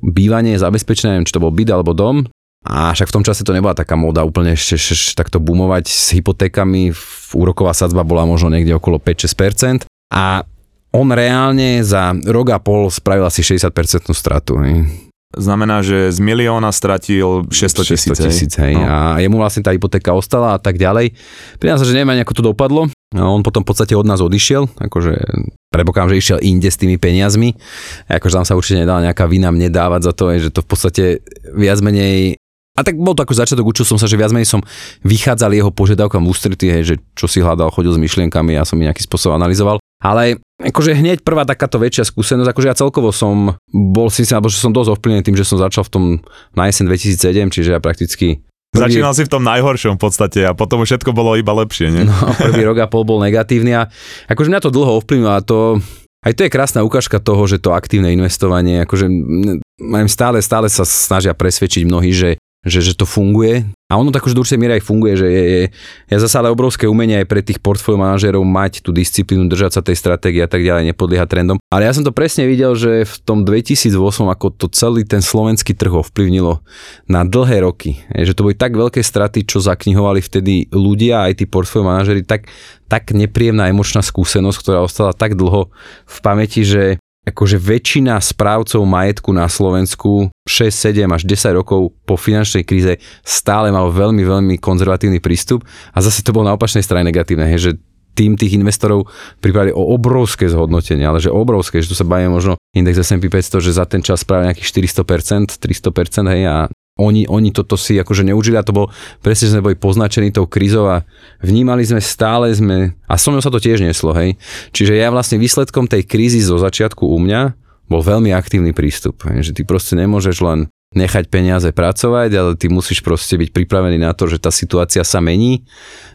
bývanie zabezpečené, neviem, či to bol byt alebo dom, a však v tom čase to nebola taká móda úplne ešte takto boomovať s hypotékami. Úroková sadzba bola možno niekde okolo 5-6%. A on reálne za rok a pol spravil asi 60% stratu. Hej. Znamená, že z milióna stratil 600 tisíc. 600 tisíc, hej. No. A jemu vlastne tá hypotéka ostala a tak ďalej. Pri nás, že neviem ako to dopadlo. No, on potom v podstate od nás odišiel, akože predpokladám, že išiel inde s tými peniazmi. Akože tam sa určite nedala nejaká vina mne dávať za to, že to v podstate viac menej a tak bol to ako začiatok, učil som sa, že viac menej som vychádzal jeho požiadavkám v ústretí, hej, že čo si hľadal, chodil s myšlienkami, ja som ich nejaký spôsob analyzoval. Ale akože hneď prvá takáto väčšia skúsenosť, akože ja celkovo som bol si alebo že som dosť ovplyvnený tým, že som začal v tom na jeseň 2007, čiže ja prakticky Prvý... Začínal si v tom najhoršom v podstate a potom všetko bolo iba lepšie, nie? No, prvý rok a pol bol negatívny a akože mňa to dlho ovplyvnilo a to, aj to je krásna ukážka toho, že to aktívne investovanie, akože stále, stále sa snažia presvedčiť mnohí, že že, že to funguje. A ono tak už do určitej miery aj funguje, že je, je, je zase ale obrovské umenie aj pre tých portfólio manažérov mať tú disciplínu, držať sa tej stratégie a tak ďalej, nepodliehať trendom. Ale ja som to presne videl, že v tom 2008, ako to celý ten slovenský trh ovplyvnilo na dlhé roky, že to boli tak veľké straty, čo zaknihovali vtedy ľudia, aj tí portfólio manažéri, tak, tak nepríjemná emočná skúsenosť, ktorá ostala tak dlho v pamäti, že akože väčšina správcov majetku na Slovensku 6, 7 až 10 rokov po finančnej kríze stále mal veľmi, veľmi konzervatívny prístup a zase to bolo na opačnej strane negatívne, hej, že tým tých investorov pripravili o obrovské zhodnotenie, ale že obrovské, že tu sa bavíme možno index S&P 500, že za ten čas spravil nejakých 400%, 300%, hej, a oni, oni toto si akože neužili a to bol presne, že sme boli poznačení tou krízou a vnímali sme stále sme, a so mnou sa to tiež neslo, hej. Čiže ja vlastne výsledkom tej krízy zo začiatku u mňa bol veľmi aktívny prístup, hej, že ty proste nemôžeš len nechať peniaze pracovať, ale ty musíš proste byť pripravený na to, že tá situácia sa mení.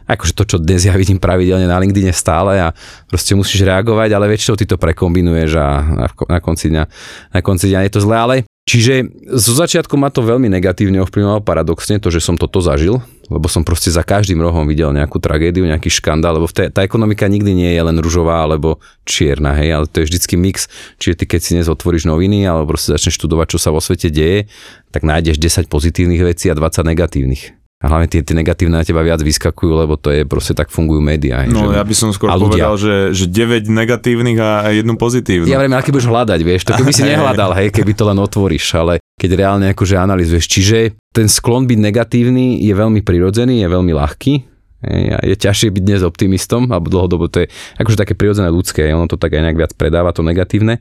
Akože to, čo dnes ja vidím pravidelne na LinkedIn stále a proste musíš reagovať, ale väčšinou ty to prekombinuješ a na konci dňa, na konci dňa je to zlé, ale Čiže zo začiatku ma to veľmi negatívne ovplyvňovalo paradoxne to, že som toto zažil, lebo som proste za každým rohom videl nejakú tragédiu, nejaký škandál, lebo tá, tá ekonomika nikdy nie je len ružová alebo čierna, hej, ale to je vždycky mix, čiže ty keď si dnes otvoríš noviny alebo proste začneš študovať, čo sa vo svete deje, tak nájdeš 10 pozitívnych vecí a 20 negatívnych. A hlavne tie, tie negatívne na teba viac vyskakujú, lebo to je proste tak fungujú médiá. No že, ja by som skôr povedal, že, že 9 negatívnych a jednu pozitívnu. Ja viem, aký budeš hľadať, vieš, to keby si *laughs* nehľadal, hej, keby to len otvoríš, ale keď reálne akože analizuješ. Čiže ten sklon byť negatívny je veľmi prirodzený, je veľmi ľahký, je ťažšie byť dnes optimistom, alebo dlhodobo to je akože také prirodzené ľudské, ono to tak aj nejak viac predáva, to negatívne.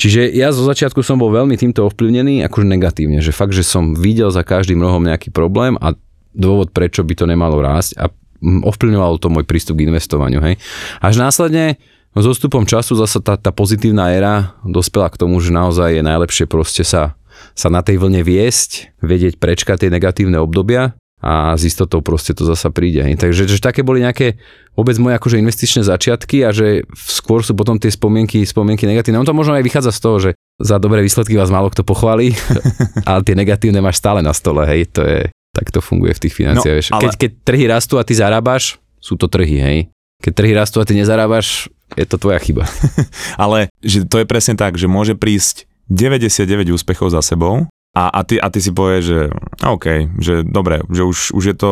Čiže ja zo začiatku som bol veľmi týmto ovplyvnený, akože negatívne, že fakt, že som videl za každým rohom nejaký problém a dôvod, prečo by to nemalo rásť a ovplyvňovalo to môj prístup k investovaniu. Hej. Až následne s odstupom času zase tá, tá pozitívna éra dospela k tomu, že naozaj je najlepšie proste sa, sa na tej vlne viesť, vedieť prečkať tie negatívne obdobia a s istotou proste to zasa príde. Hej. Takže že také boli nejaké vôbec moje akože investičné začiatky a že skôr sú potom tie spomienky, spomienky negatívne. On to možno aj vychádza z toho, že za dobré výsledky vás málo kto pochválí, *laughs* ale tie negatívne máš stále na stole, hej, to je, tak to funguje v tých financiách. No, ale... keď, keď trhy rastú a ty zarábaš, sú to trhy, hej. Keď trhy rastú a ty nezarábaš, je to tvoja chyba. *laughs* ale že to je presne tak, že môže prísť 99 úspechov za sebou a, a, ty, a ty si povieš, že OK, že dobre, že už, už je to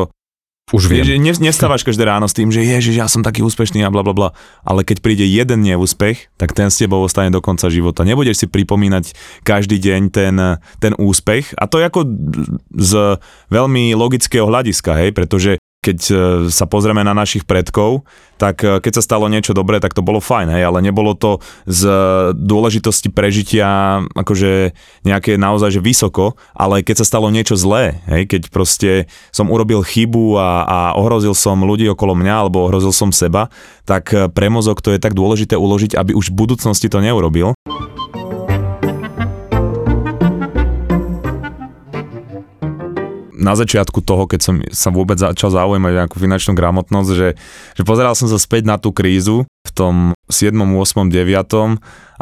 už viem. Že nestávaš každé ráno s tým, že ježiš, ja som taký úspešný a bla bla bla. Ale keď príde jeden neúspech, tak ten s tebou ostane do konca života. Nebudeš si pripomínať každý deň ten, ten úspech. A to je ako z veľmi logického hľadiska, hej, pretože keď e, sa pozrieme na našich predkov, tak e, keď sa stalo niečo dobré, tak to bolo fajn, hej, ale nebolo to z dôležitosti prežitia akože nejaké naozaj že vysoko, ale keď sa stalo niečo zlé, hej, keď proste som urobil chybu a, a ohrozil som ľudí okolo mňa alebo ohrozil som seba, tak e, pre mozog to je tak dôležité uložiť, aby už v budúcnosti to neurobil. Na začiatku toho, keď som sa vôbec začal zaujímať nejakú finančnú gramotnosť, že, že pozeral som sa späť na tú krízu v tom 7., 8., 9.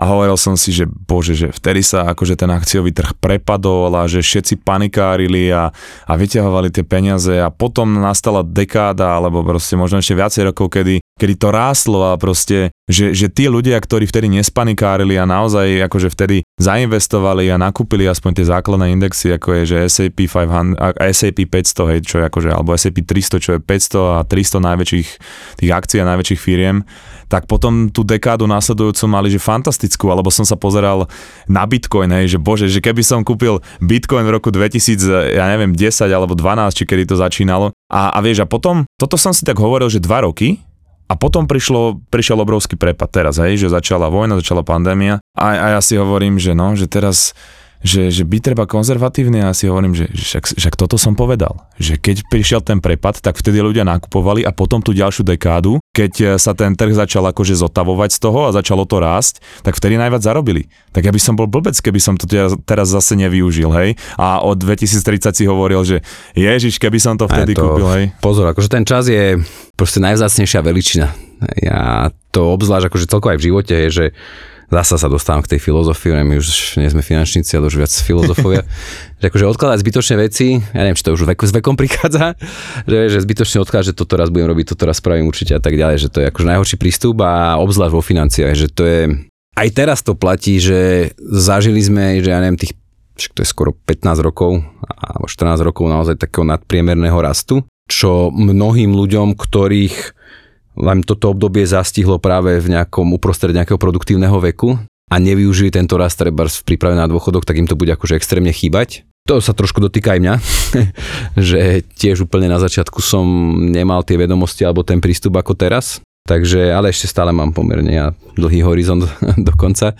a hovoril som si, že bože, že vtedy sa akože ten akciový trh prepadol a že všetci panikárili a, a vyťahovali tie peniaze a potom nastala dekáda alebo proste možno ešte viacej rokov, kedy kedy to rástlo a proste, že, že tí ľudia, ktorí vtedy nespanikárili a naozaj akože vtedy zainvestovali a nakúpili aspoň tie základné indexy, ako je, že SAP 500, SAP 500, hej, čo je akože, alebo SAP 300, čo je 500 a 300 najväčších tých akcií a najväčších firiem, tak potom tú dekádu následujúcu mali, že fantastickú, alebo som sa pozeral na Bitcoin, hej, že bože, že keby som kúpil Bitcoin v roku 2000, ja neviem, 10 alebo 12, či kedy to začínalo. A, a vieš, a potom, toto som si tak hovoril, že dva roky, a potom prišlo, prišiel obrovský prepad teraz, hej, že začala vojna, začala pandémia. A, a ja si hovorím, že no, že teraz že, že byť treba konzervatívny a ja si hovorím, že, že však, však toto som povedal. Že keď prišiel ten prepad, tak vtedy ľudia nakupovali a potom tú ďalšiu dekádu, keď e, sa ten trh začal akože zotavovať z toho a začalo to rásť, tak vtedy najviac zarobili. Tak ja by som bol blbec, keby som to teraz, teraz zase nevyužil, hej. A od 2030 si hovoril, že ježiš, keby som to vtedy to, kúpil, hej. Pozor, akože ten čas je proste najvzácnejšia veličina. Ja to obzvlášť akože celkovo aj v živote je, že zasa sa dostávam k tej filozofii, my už nie sme finančníci, ale už viac filozofovia, *laughs* že akože odkladať zbytočné veci, ja neviem, či to už veku s vekom prichádza, *laughs* že, že zbytočne odkladať, že toto raz budem robiť, toto raz spravím určite a tak ďalej, že to je akože najhorší prístup a obzvlášť vo financiách, že to je, aj teraz to platí, že zažili sme, že ja neviem, tých to je skoro 15 rokov alebo 14 rokov naozaj takého nadpriemerného rastu, čo mnohým ľuďom, ktorých len toto obdobie zastihlo práve v nejakom uprostred nejakého produktívneho veku a nevyužili tento rast treba v príprave na dôchodok, tak im to bude akože extrémne chýbať. To sa trošku dotýka aj mňa, *laughs* že tiež úplne na začiatku som nemal tie vedomosti alebo ten prístup ako teraz. Takže, ale ešte stále mám pomerne ja dlhý horizont *laughs* do konca.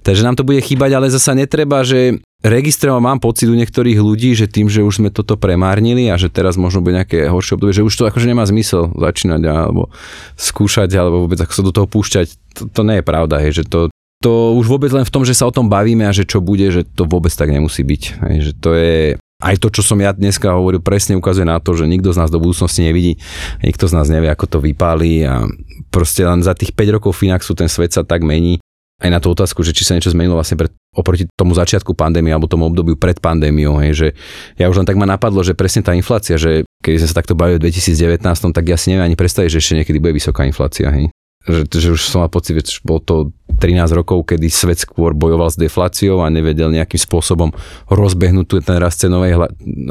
Takže nám to bude chýbať, ale zasa netreba, že registroval mám pocit u niektorých ľudí, že tým, že už sme toto premárnili a že teraz možno bude nejaké horšie obdobie, že už to akože nemá zmysel začínať alebo skúšať alebo vôbec ako sa do toho púšťať. To, to nie je pravda, hej, že to, to už vôbec len v tom, že sa o tom bavíme a že čo bude, že to vôbec tak nemusí byť. Hej, že to je aj to, čo som ja dneska hovoril, presne ukazuje na to, že nikto z nás do budúcnosti nevidí, nikto z nás nevie, ako to vypálí a proste len za tých 5 rokov Finaxu ten svet sa tak mení, aj na tú otázku, že či sa niečo zmenilo vlastne pred, oproti tomu začiatku pandémie alebo tomu obdobiu pred pandémiou, hej, že ja už len tak ma napadlo, že presne tá inflácia, že keď sme sa takto bavili v 2019, tak ja si neviem ani predstaviť, že ešte niekedy bude vysoká inflácia. Hej. Že, že už som mal pocit, že bolo to 13 rokov, kedy svet skôr bojoval s defláciou a nevedel nejakým spôsobom rozbehnúť ten rast cenovej,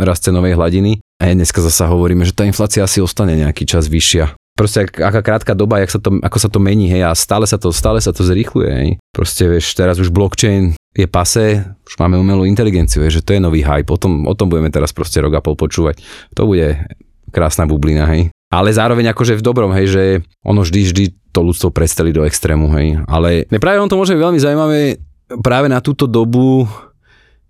rast cenovej hladiny. A dneska zasa hovoríme, že tá inflácia asi ostane nejaký čas vyššia proste aká krátka doba, jak sa to, ako sa to mení, hej, a stále sa to, stále sa to zrýchluje, hej. Proste, vieš, teraz už blockchain je pase, už máme umelú inteligenciu, hej, že to je nový hype, o tom, o tom budeme teraz proste rok a pol počúvať. To bude krásna bublina, hej. Ale zároveň akože v dobrom, hej, že ono vždy, vždy to ľudstvo predstali do extrému, hej. Ale práve on to môže byť veľmi zaujímavé práve na túto dobu,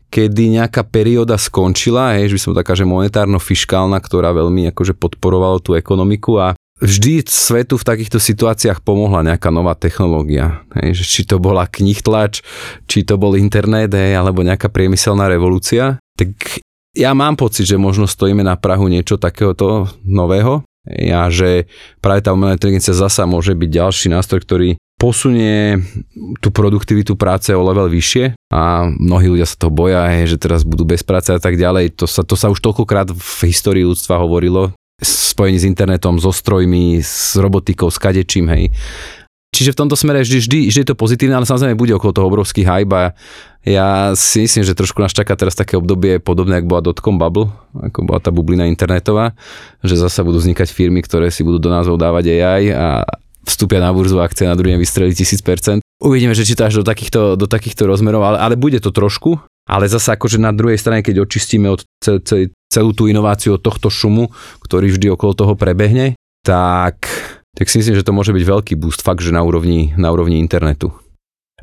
kedy nejaká perióda skončila, hej, že by som taká, že monetárno-fiškálna, ktorá veľmi akože podporovala tú ekonomiku a vždy svetu v takýchto situáciách pomohla nejaká nová technológia. Hej, že či to bola knihtlč, či to bol internet, hej, alebo nejaká priemyselná revolúcia. Tak ja mám pocit, že možno stojíme na Prahu niečo takéhoto nového. A že práve tá umelá inteligencia zasa môže byť ďalší nástroj, ktorý posunie tú produktivitu práce o level vyššie a mnohí ľudia sa toho boja, že teraz budú bez práce a tak ďalej. To sa, to sa už toľkokrát v histórii ľudstva hovorilo, spojení s internetom, so strojmi, s robotikou, s kadečím, hej. Čiže v tomto smere vždy, vždy, vždy je to pozitívne, ale samozrejme bude okolo toho obrovský hype a ja si myslím, že trošku nás čaká teraz také obdobie podobné, ako bola dotcom bubble, ako bola tá bublina internetová, že zase budú vznikať firmy, ktoré si budú do názov dávať AI a vstúpia na burzu akcie na druhý vystrelí 1000%. Uvidíme, že či to až do takýchto, do takýchto rozmerov, ale, ale bude to trošku. Ale zase akože na druhej strane, keď očistíme od celej, celú tú inováciu od tohto šumu, ktorý vždy okolo toho prebehne, tak, tak si myslím, že to môže byť veľký boost fakt, že na úrovni, na úrovni internetu.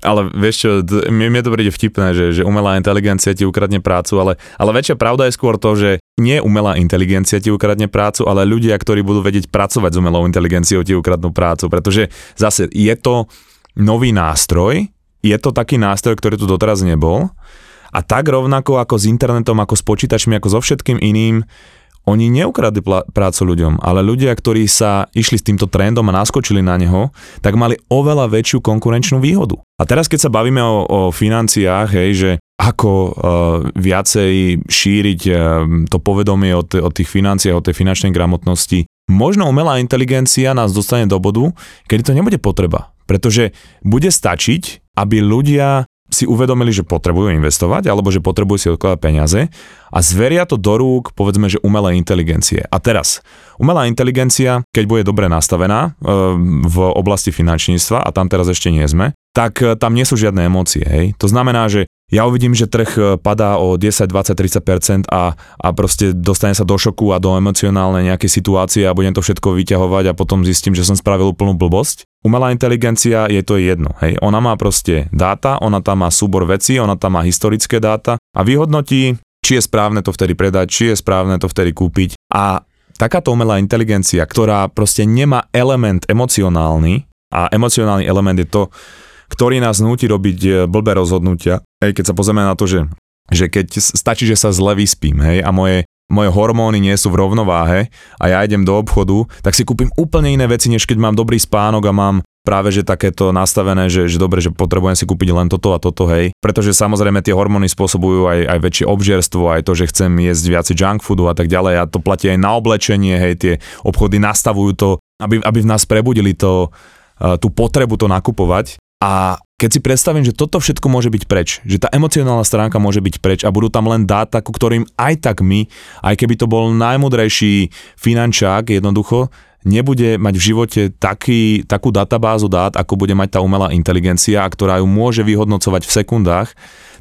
Ale vieš čo, mne, to príde vtipné, že, že umelá inteligencia ti ukradne prácu, ale, ale väčšia pravda je skôr to, že nie umelá inteligencia ti ukradne prácu, ale ľudia, ktorí budú vedieť pracovať s umelou inteligenciou, ti ukradnú prácu, pretože zase je to nový nástroj, je to taký nástroj, ktorý tu doteraz nebol a tak rovnako ako s internetom, ako s počítačmi, ako so všetkým iným, oni neukradli pla- prácu ľuďom, ale ľudia, ktorí sa išli s týmto trendom a naskočili na neho, tak mali oveľa väčšiu konkurenčnú výhodu. A teraz, keď sa bavíme o, o financiách, hej, že ako uh, viacej šíriť uh, to povedomie o, t- o tých financiách, o tej finančnej gramotnosti, možno umelá inteligencia nás dostane do bodu, kedy to nebude potreba. Pretože bude stačiť, aby ľudia si uvedomili, že potrebujú investovať alebo že potrebujú si odkladať peniaze a zveria to do rúk, povedzme, že umelé inteligencie. A teraz, umelá inteligencia, keď bude dobre nastavená e, v oblasti finančníctva, a tam teraz ešte nie sme, tak e, tam nie sú žiadne emócie. Hej? To znamená, že ja uvidím, že trh e, padá o 10, 20, 30% a, a proste dostane sa do šoku a do emocionálnej nejakej situácie a budem to všetko vyťahovať a potom zistím, že som spravil úplnú blbosť. Umelá inteligencia je to jedno. Hej. Ona má proste dáta, ona tam má súbor vecí, ona tam má historické dáta a vyhodnotí, či je správne to vtedy predať, či je správne to vtedy kúpiť. A takáto umelá inteligencia, ktorá proste nemá element emocionálny, a emocionálny element je to, ktorý nás núti robiť e, blbé rozhodnutia. Hej, keď sa pozrieme na to, že, že keď stačí, že sa zle vyspím, hej, a moje, moje hormóny nie sú v rovnováhe a ja idem do obchodu, tak si kúpim úplne iné veci, než keď mám dobrý spánok a mám práve že takéto nastavené, že, že dobre, že potrebujem si kúpiť len toto a toto, hej. Pretože samozrejme tie hormóny spôsobujú aj, aj väčšie obžerstvo, aj to, že chcem jesť viac junk foodu a tak ďalej a to platí aj na oblečenie, hej, tie obchody nastavujú to, aby, aby v nás prebudili to, tú potrebu to nakupovať a keď si predstavím, že toto všetko môže byť preč, že tá emocionálna stránka môže byť preč a budú tam len dáta, ku ktorým aj tak my, aj keby to bol najmudrejší finančák, jednoducho, nebude mať v živote taký, takú databázu dát, ako bude mať tá umelá inteligencia, ktorá ju môže vyhodnocovať v sekundách,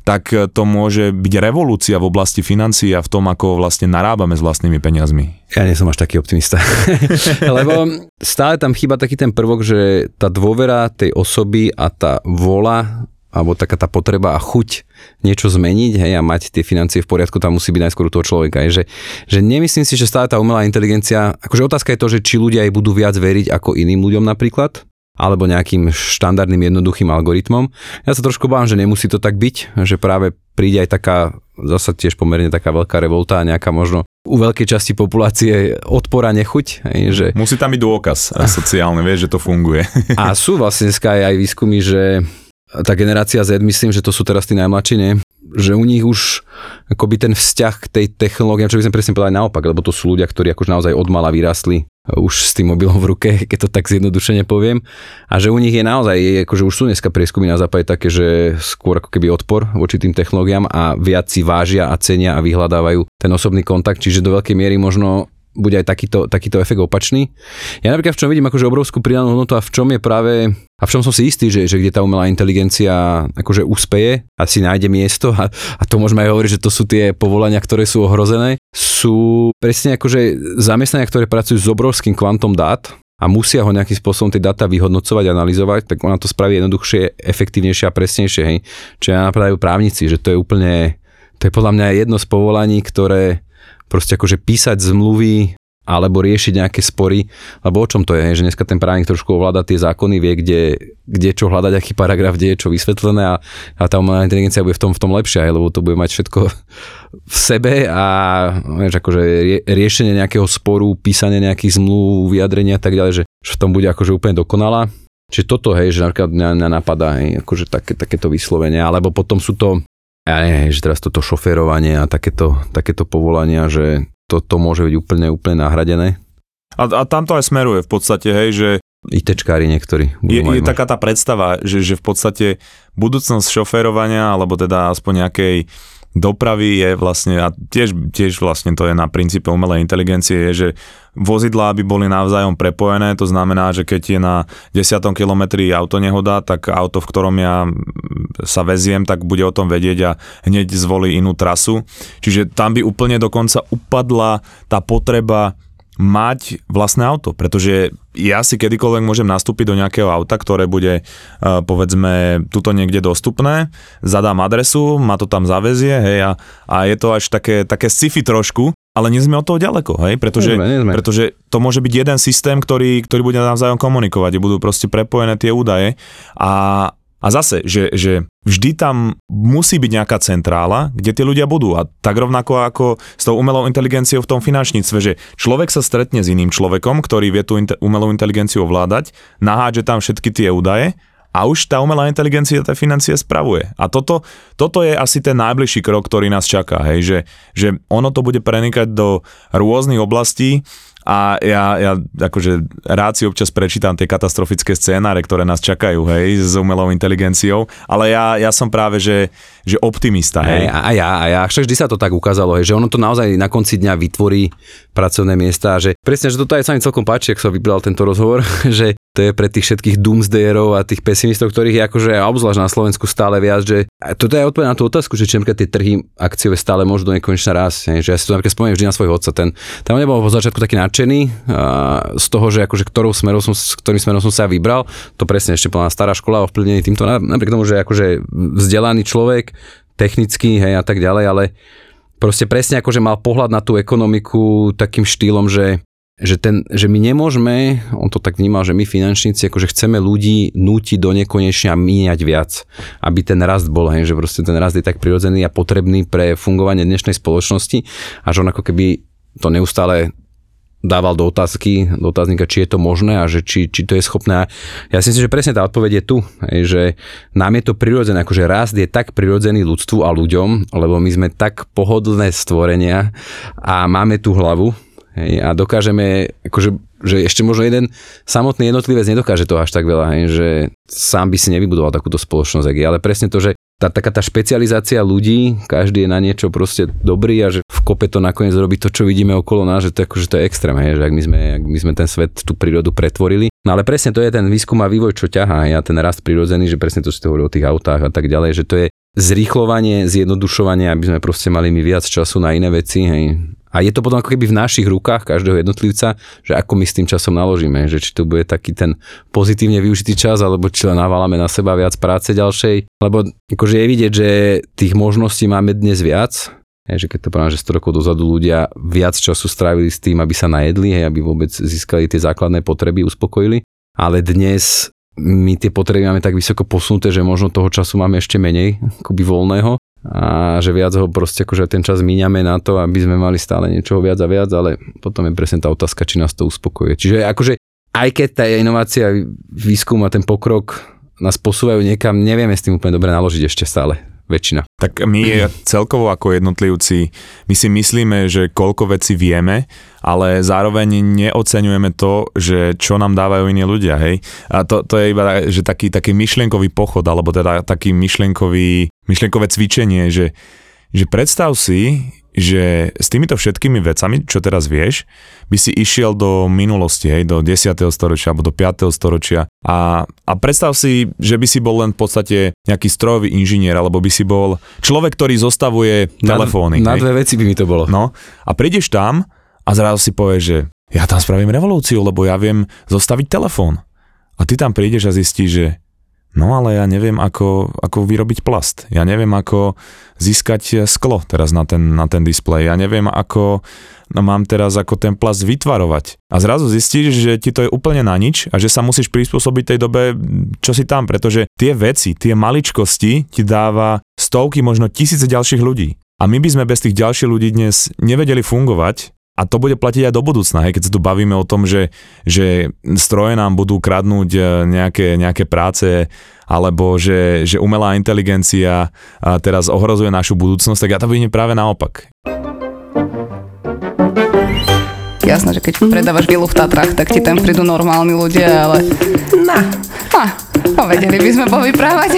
tak to môže byť revolúcia v oblasti financií a v tom, ako vlastne narábame s vlastnými peniazmi. Ja nie som až taký optimista. *laughs* Lebo stále tam chýba taký ten prvok, že tá dôvera tej osoby a tá vola alebo taká tá potreba a chuť niečo zmeniť hej, a mať tie financie v poriadku, tam musí byť najskôr u toho človeka. Hej, že, že nemyslím si, že stále tá umelá inteligencia, akože otázka je to, že či ľudia aj budú viac veriť ako iným ľuďom napríklad, alebo nejakým štandardným jednoduchým algoritmom. Ja sa trošku bávam, že nemusí to tak byť, že práve príde aj taká, zase tiež pomerne taká veľká revolta a nejaká možno u veľkej časti populácie odpora nechuť. Že... Musí tam byť dôkaz sociálny, vieš, že to funguje. *laughs* a sú vlastne dneska aj, výskumy, že tá generácia Z, myslím, že to sú teraz tí najmladší, nie? že u nich už akoby ten vzťah k tej technológii, čo by sme presne povedali naopak, lebo to sú ľudia, ktorí akož naozaj od mala vyrastli už s tým mobilom v ruke, keď to tak zjednodušene poviem. A že u nich je naozaj, akože už sú dneska prieskumy na západe také, že skôr ako keby odpor voči tým technológiám a viac si vážia a cenia a vyhľadávajú ten osobný kontakt, čiže do veľkej miery možno bude aj takýto, takýto efekt opačný. Ja napríklad v čom vidím akože obrovskú pridanú hodnotu a v čom je práve, a v čom som si istý, že, že kde tá umelá inteligencia akože úspeje a si nájde miesto a, a to môžeme aj hovoriť, že to sú tie povolania, ktoré sú ohrozené, sú presne akože zamestnania, ktoré pracujú s obrovským kvantom dát a musia ho nejakým spôsobom tie dáta vyhodnocovať, analyzovať, tak ona to spraví jednoduchšie, efektívnejšie a presnejšie. Hej. Čo ja napradajú právnici, že to je úplne, to je podľa mňa jedno z povolaní, ktoré proste akože písať zmluvy alebo riešiť nejaké spory, lebo o čom to je, že dneska ten právnik trošku ovláda tie zákony, vie, kde, kde čo hľadať, aký paragraf, kde je čo vysvetlené a, a tá umelá inteligencia bude v tom, v tom lepšia, lebo to bude mať všetko v sebe a vieš, akože rie, riešenie nejakého sporu, písanie nejakých zmluv, vyjadrenia a tak ďalej, že, že v tom bude akože úplne dokonalá. Čiže toto, hej, že napríklad mňa, mňa napadá, hej, akože také, takéto vyslovenie, alebo potom sú to ja neviem, že teraz toto šoférovanie a takéto, takéto povolania, že toto môže byť úplne, úplne nahradené. A, a tam to aj smeruje v podstate, hej, že ITčkári niektorí. Je, je taká tá predstava, že, že v podstate budúcnosť šoférovania, alebo teda aspoň nejakej dopravy je vlastne, a tiež, tiež vlastne to je na princípe umelej inteligencie, je, že vozidlá by boli navzájom prepojené, to znamená, že keď je na 10 kilometri auto nehoda, tak auto, v ktorom ja sa veziem, tak bude o tom vedieť a hneď zvolí inú trasu. Čiže tam by úplne dokonca upadla tá potreba mať vlastné auto, pretože ja si kedykoľvek môžem nastúpiť do nejakého auta, ktoré bude uh, povedzme tuto niekde dostupné, zadám adresu, ma to tam zavezie, hej, a, a je to až také, také sci-fi trošku, ale nie sme od toho ďaleko, hej, pretože, nie sme, nie sme. pretože to môže byť jeden systém, ktorý, ktorý bude navzájom komunikovať, budú proste prepojené tie údaje a, a zase, že, že vždy tam musí byť nejaká centrála, kde tí ľudia budú. A tak rovnako ako s tou umelou inteligenciou v tom finančníctve, že človek sa stretne s iným človekom, ktorý vie tú inte- umelú inteligenciu ovládať, nahádže tam všetky tie údaje a už tá umelá inteligencia tie financie spravuje. A toto, toto je asi ten najbližší krok, ktorý nás čaká, hej, že, že ono to bude prenikať do rôznych oblastí, a ja, ja akože rád si občas prečítam tie katastrofické scénáre, ktoré nás čakajú, hej, s umelou inteligenciou, ale ja, ja som práve, že, že optimista, hej. hej. A ja, a ja, však vždy sa to tak ukázalo, hej, že ono to naozaj na konci dňa vytvorí pracovné miesta, že presne, že toto aj sa mi celkom páči, ak sa vybral tento rozhovor, *laughs* že to je pre tých všetkých doomsdayerov a tých pesimistov, ktorých je akože obzvlášť na Slovensku stále viac, že toto je odpoveď na tú otázku, že či tie trhy akciové stále môžu do nekonečna rásť. Že ja si to napríklad spomeniem vždy na svojho otca. Ten, tam nebol po začiatku taký nadšený z toho, že akože ktorou smerom som, ktorým smerom som sa vybral. To presne ešte bola stará škola ovplyvnený týmto, napriek tomu, že akože vzdelaný človek, technický, hej a tak ďalej, ale proste presne akože mal pohľad na tú ekonomiku takým štýlom, že že, ten, že my nemôžeme, on to tak vnímal, že my finančníci akože chceme ľudí nútiť do nekonečne a míňať viac, aby ten rast bol, hej, že proste ten rast je tak prirodzený a potrebný pre fungovanie dnešnej spoločnosti a že on ako keby to neustále dával do otázky, do otáznika, či je to možné a že či, či to je schopné. Ja si myslím, že presne tá odpoveď je tu, že nám je to prirodzené, akože rast je tak prirodzený ľudstvu a ľuďom, lebo my sme tak pohodlné stvorenia a máme tú hlavu, Hej, a dokážeme, akože, že ešte možno jeden samotný jednotlivec nedokáže to až tak veľa, hej, že sám by si nevybudoval takúto spoločnosť, ale presne to, že tá, taká tá špecializácia ľudí, každý je na niečo proste dobrý a že v kope to nakoniec robí to, čo vidíme okolo nás, že to, akože to je extrém, hej, že ak my, sme, ak my sme ten svet, tú prírodu pretvorili. No ale presne to je ten výskum a vývoj, čo ťahá, ja ten rast prirodzený, že presne to si hovorí o tých autách a tak ďalej, že to je zrýchlovanie, zjednodušovanie, aby sme proste mali mi viac času na iné veci, hej, a je to potom ako keby v našich rukách každého jednotlivca, že ako my s tým časom naložíme, že či to bude taký ten pozitívne využitý čas, alebo či len naválame na seba viac práce ďalšej. Lebo akože je vidieť, že tých možností máme dnes viac, je, že keď to poviem, že 100 rokov dozadu ľudia viac času strávili s tým, aby sa najedli, hej, aby vôbec získali tie základné potreby, uspokojili. Ale dnes my tie potreby máme tak vysoko posunuté, že možno toho času máme ešte menej, akoby voľného a že viac ho proste akože ten čas míňame na to, aby sme mali stále niečoho viac a viac, ale potom je presne tá otázka, či nás to uspokojuje. Čiže akože aj keď tá inovácia, výskum a ten pokrok nás posúvajú niekam, nevieme s tým úplne dobre naložiť ešte stále väčšina. Tak my celkovo ako jednotlivci, my si myslíme, že koľko vecí vieme, ale zároveň neoceňujeme to, že čo nám dávajú iní ľudia, hej. A to, to je iba že taký, taký myšlienkový pochod, alebo teda taký myšlienkový, myšlienkové cvičenie, že, že predstav si, že s týmito všetkými vecami, čo teraz vieš, by si išiel do minulosti, hej, do 10. storočia alebo do 5. storočia a, a predstav si, že by si bol len v podstate nejaký strojový inžinier, alebo by si bol človek, ktorý zostavuje telefóny. Na, na dve veci by mi to bolo. No a prídeš tam a zrazu si povieš, že ja tam spravím revolúciu, lebo ja viem zostaviť telefón. A ty tam prídeš a zistíš, že No ale ja neviem, ako, ako vyrobiť plast. Ja neviem, ako získať sklo teraz na ten, na ten displej. Ja neviem, ako no, mám teraz ako ten plast vytvarovať. A zrazu zistíš, že ti to je úplne na nič a že sa musíš prispôsobiť tej dobe, čo si tam, pretože tie veci, tie maličkosti ti dáva stovky, možno tisíce ďalších ľudí. A my by sme bez tých ďalších ľudí dnes nevedeli fungovať a to bude platiť aj do budúcna, hej, keď sa tu bavíme o tom, že, že stroje nám budú kradnúť e, nejaké, nejaké práce, alebo že, že umelá inteligencia teraz ohrozuje našu budúcnosť, tak ja to vidím práve naopak. Jasné, že keď predávaš vilu v Tatrách, tak ti tam prídu normálni ľudia, ale... Na. A, no, vedeli by sme povyprávať.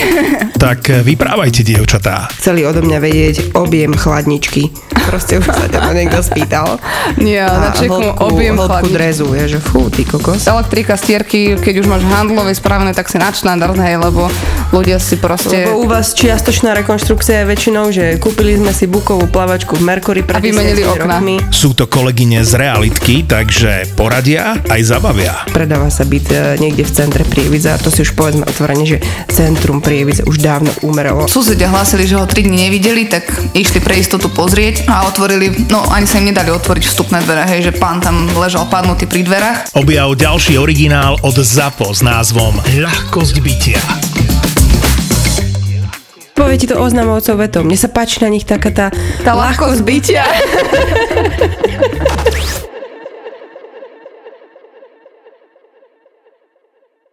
Tak eh, vyprávajte, dievčatá. Chceli odo mňa vedieť objem chladničky. Proste už sa ťa niekto spýtal. Nie, na čeku objem hĺbku drezu, je, že fú, ty kokos. Elektrika, stierky, keď už máš handlové spravené, tak si na štandard, hej, lebo ľudia si proste... Lebo u vás čiastočná rekonštrukcia je väčšinou, že kúpili sme si bukovú plavačku v Mercury pred vymenili okna. Rokmi. Sú to kolegyne z realitky, takže poradia aj zabavia. Predáva sa byt e, niekde v centre Prievidza, to si už povedzme otvorene, že centrum Prievidza už dávno umeralo. Susedia hlásili, že ho 3 dní nevideli, tak išli pre istotu pozrieť a otvorili, no ani sa im nedali otvoriť vstupné dvere, hej, že pán tam ležal padnutý pri dverách. Objav ďalší originál od ZAPO s názvom Ľahkosť bytia. Povie ti to oznamovcov vetom. Mne sa páči na nich taká tá, Tá ľahkosť bytia. *laughs*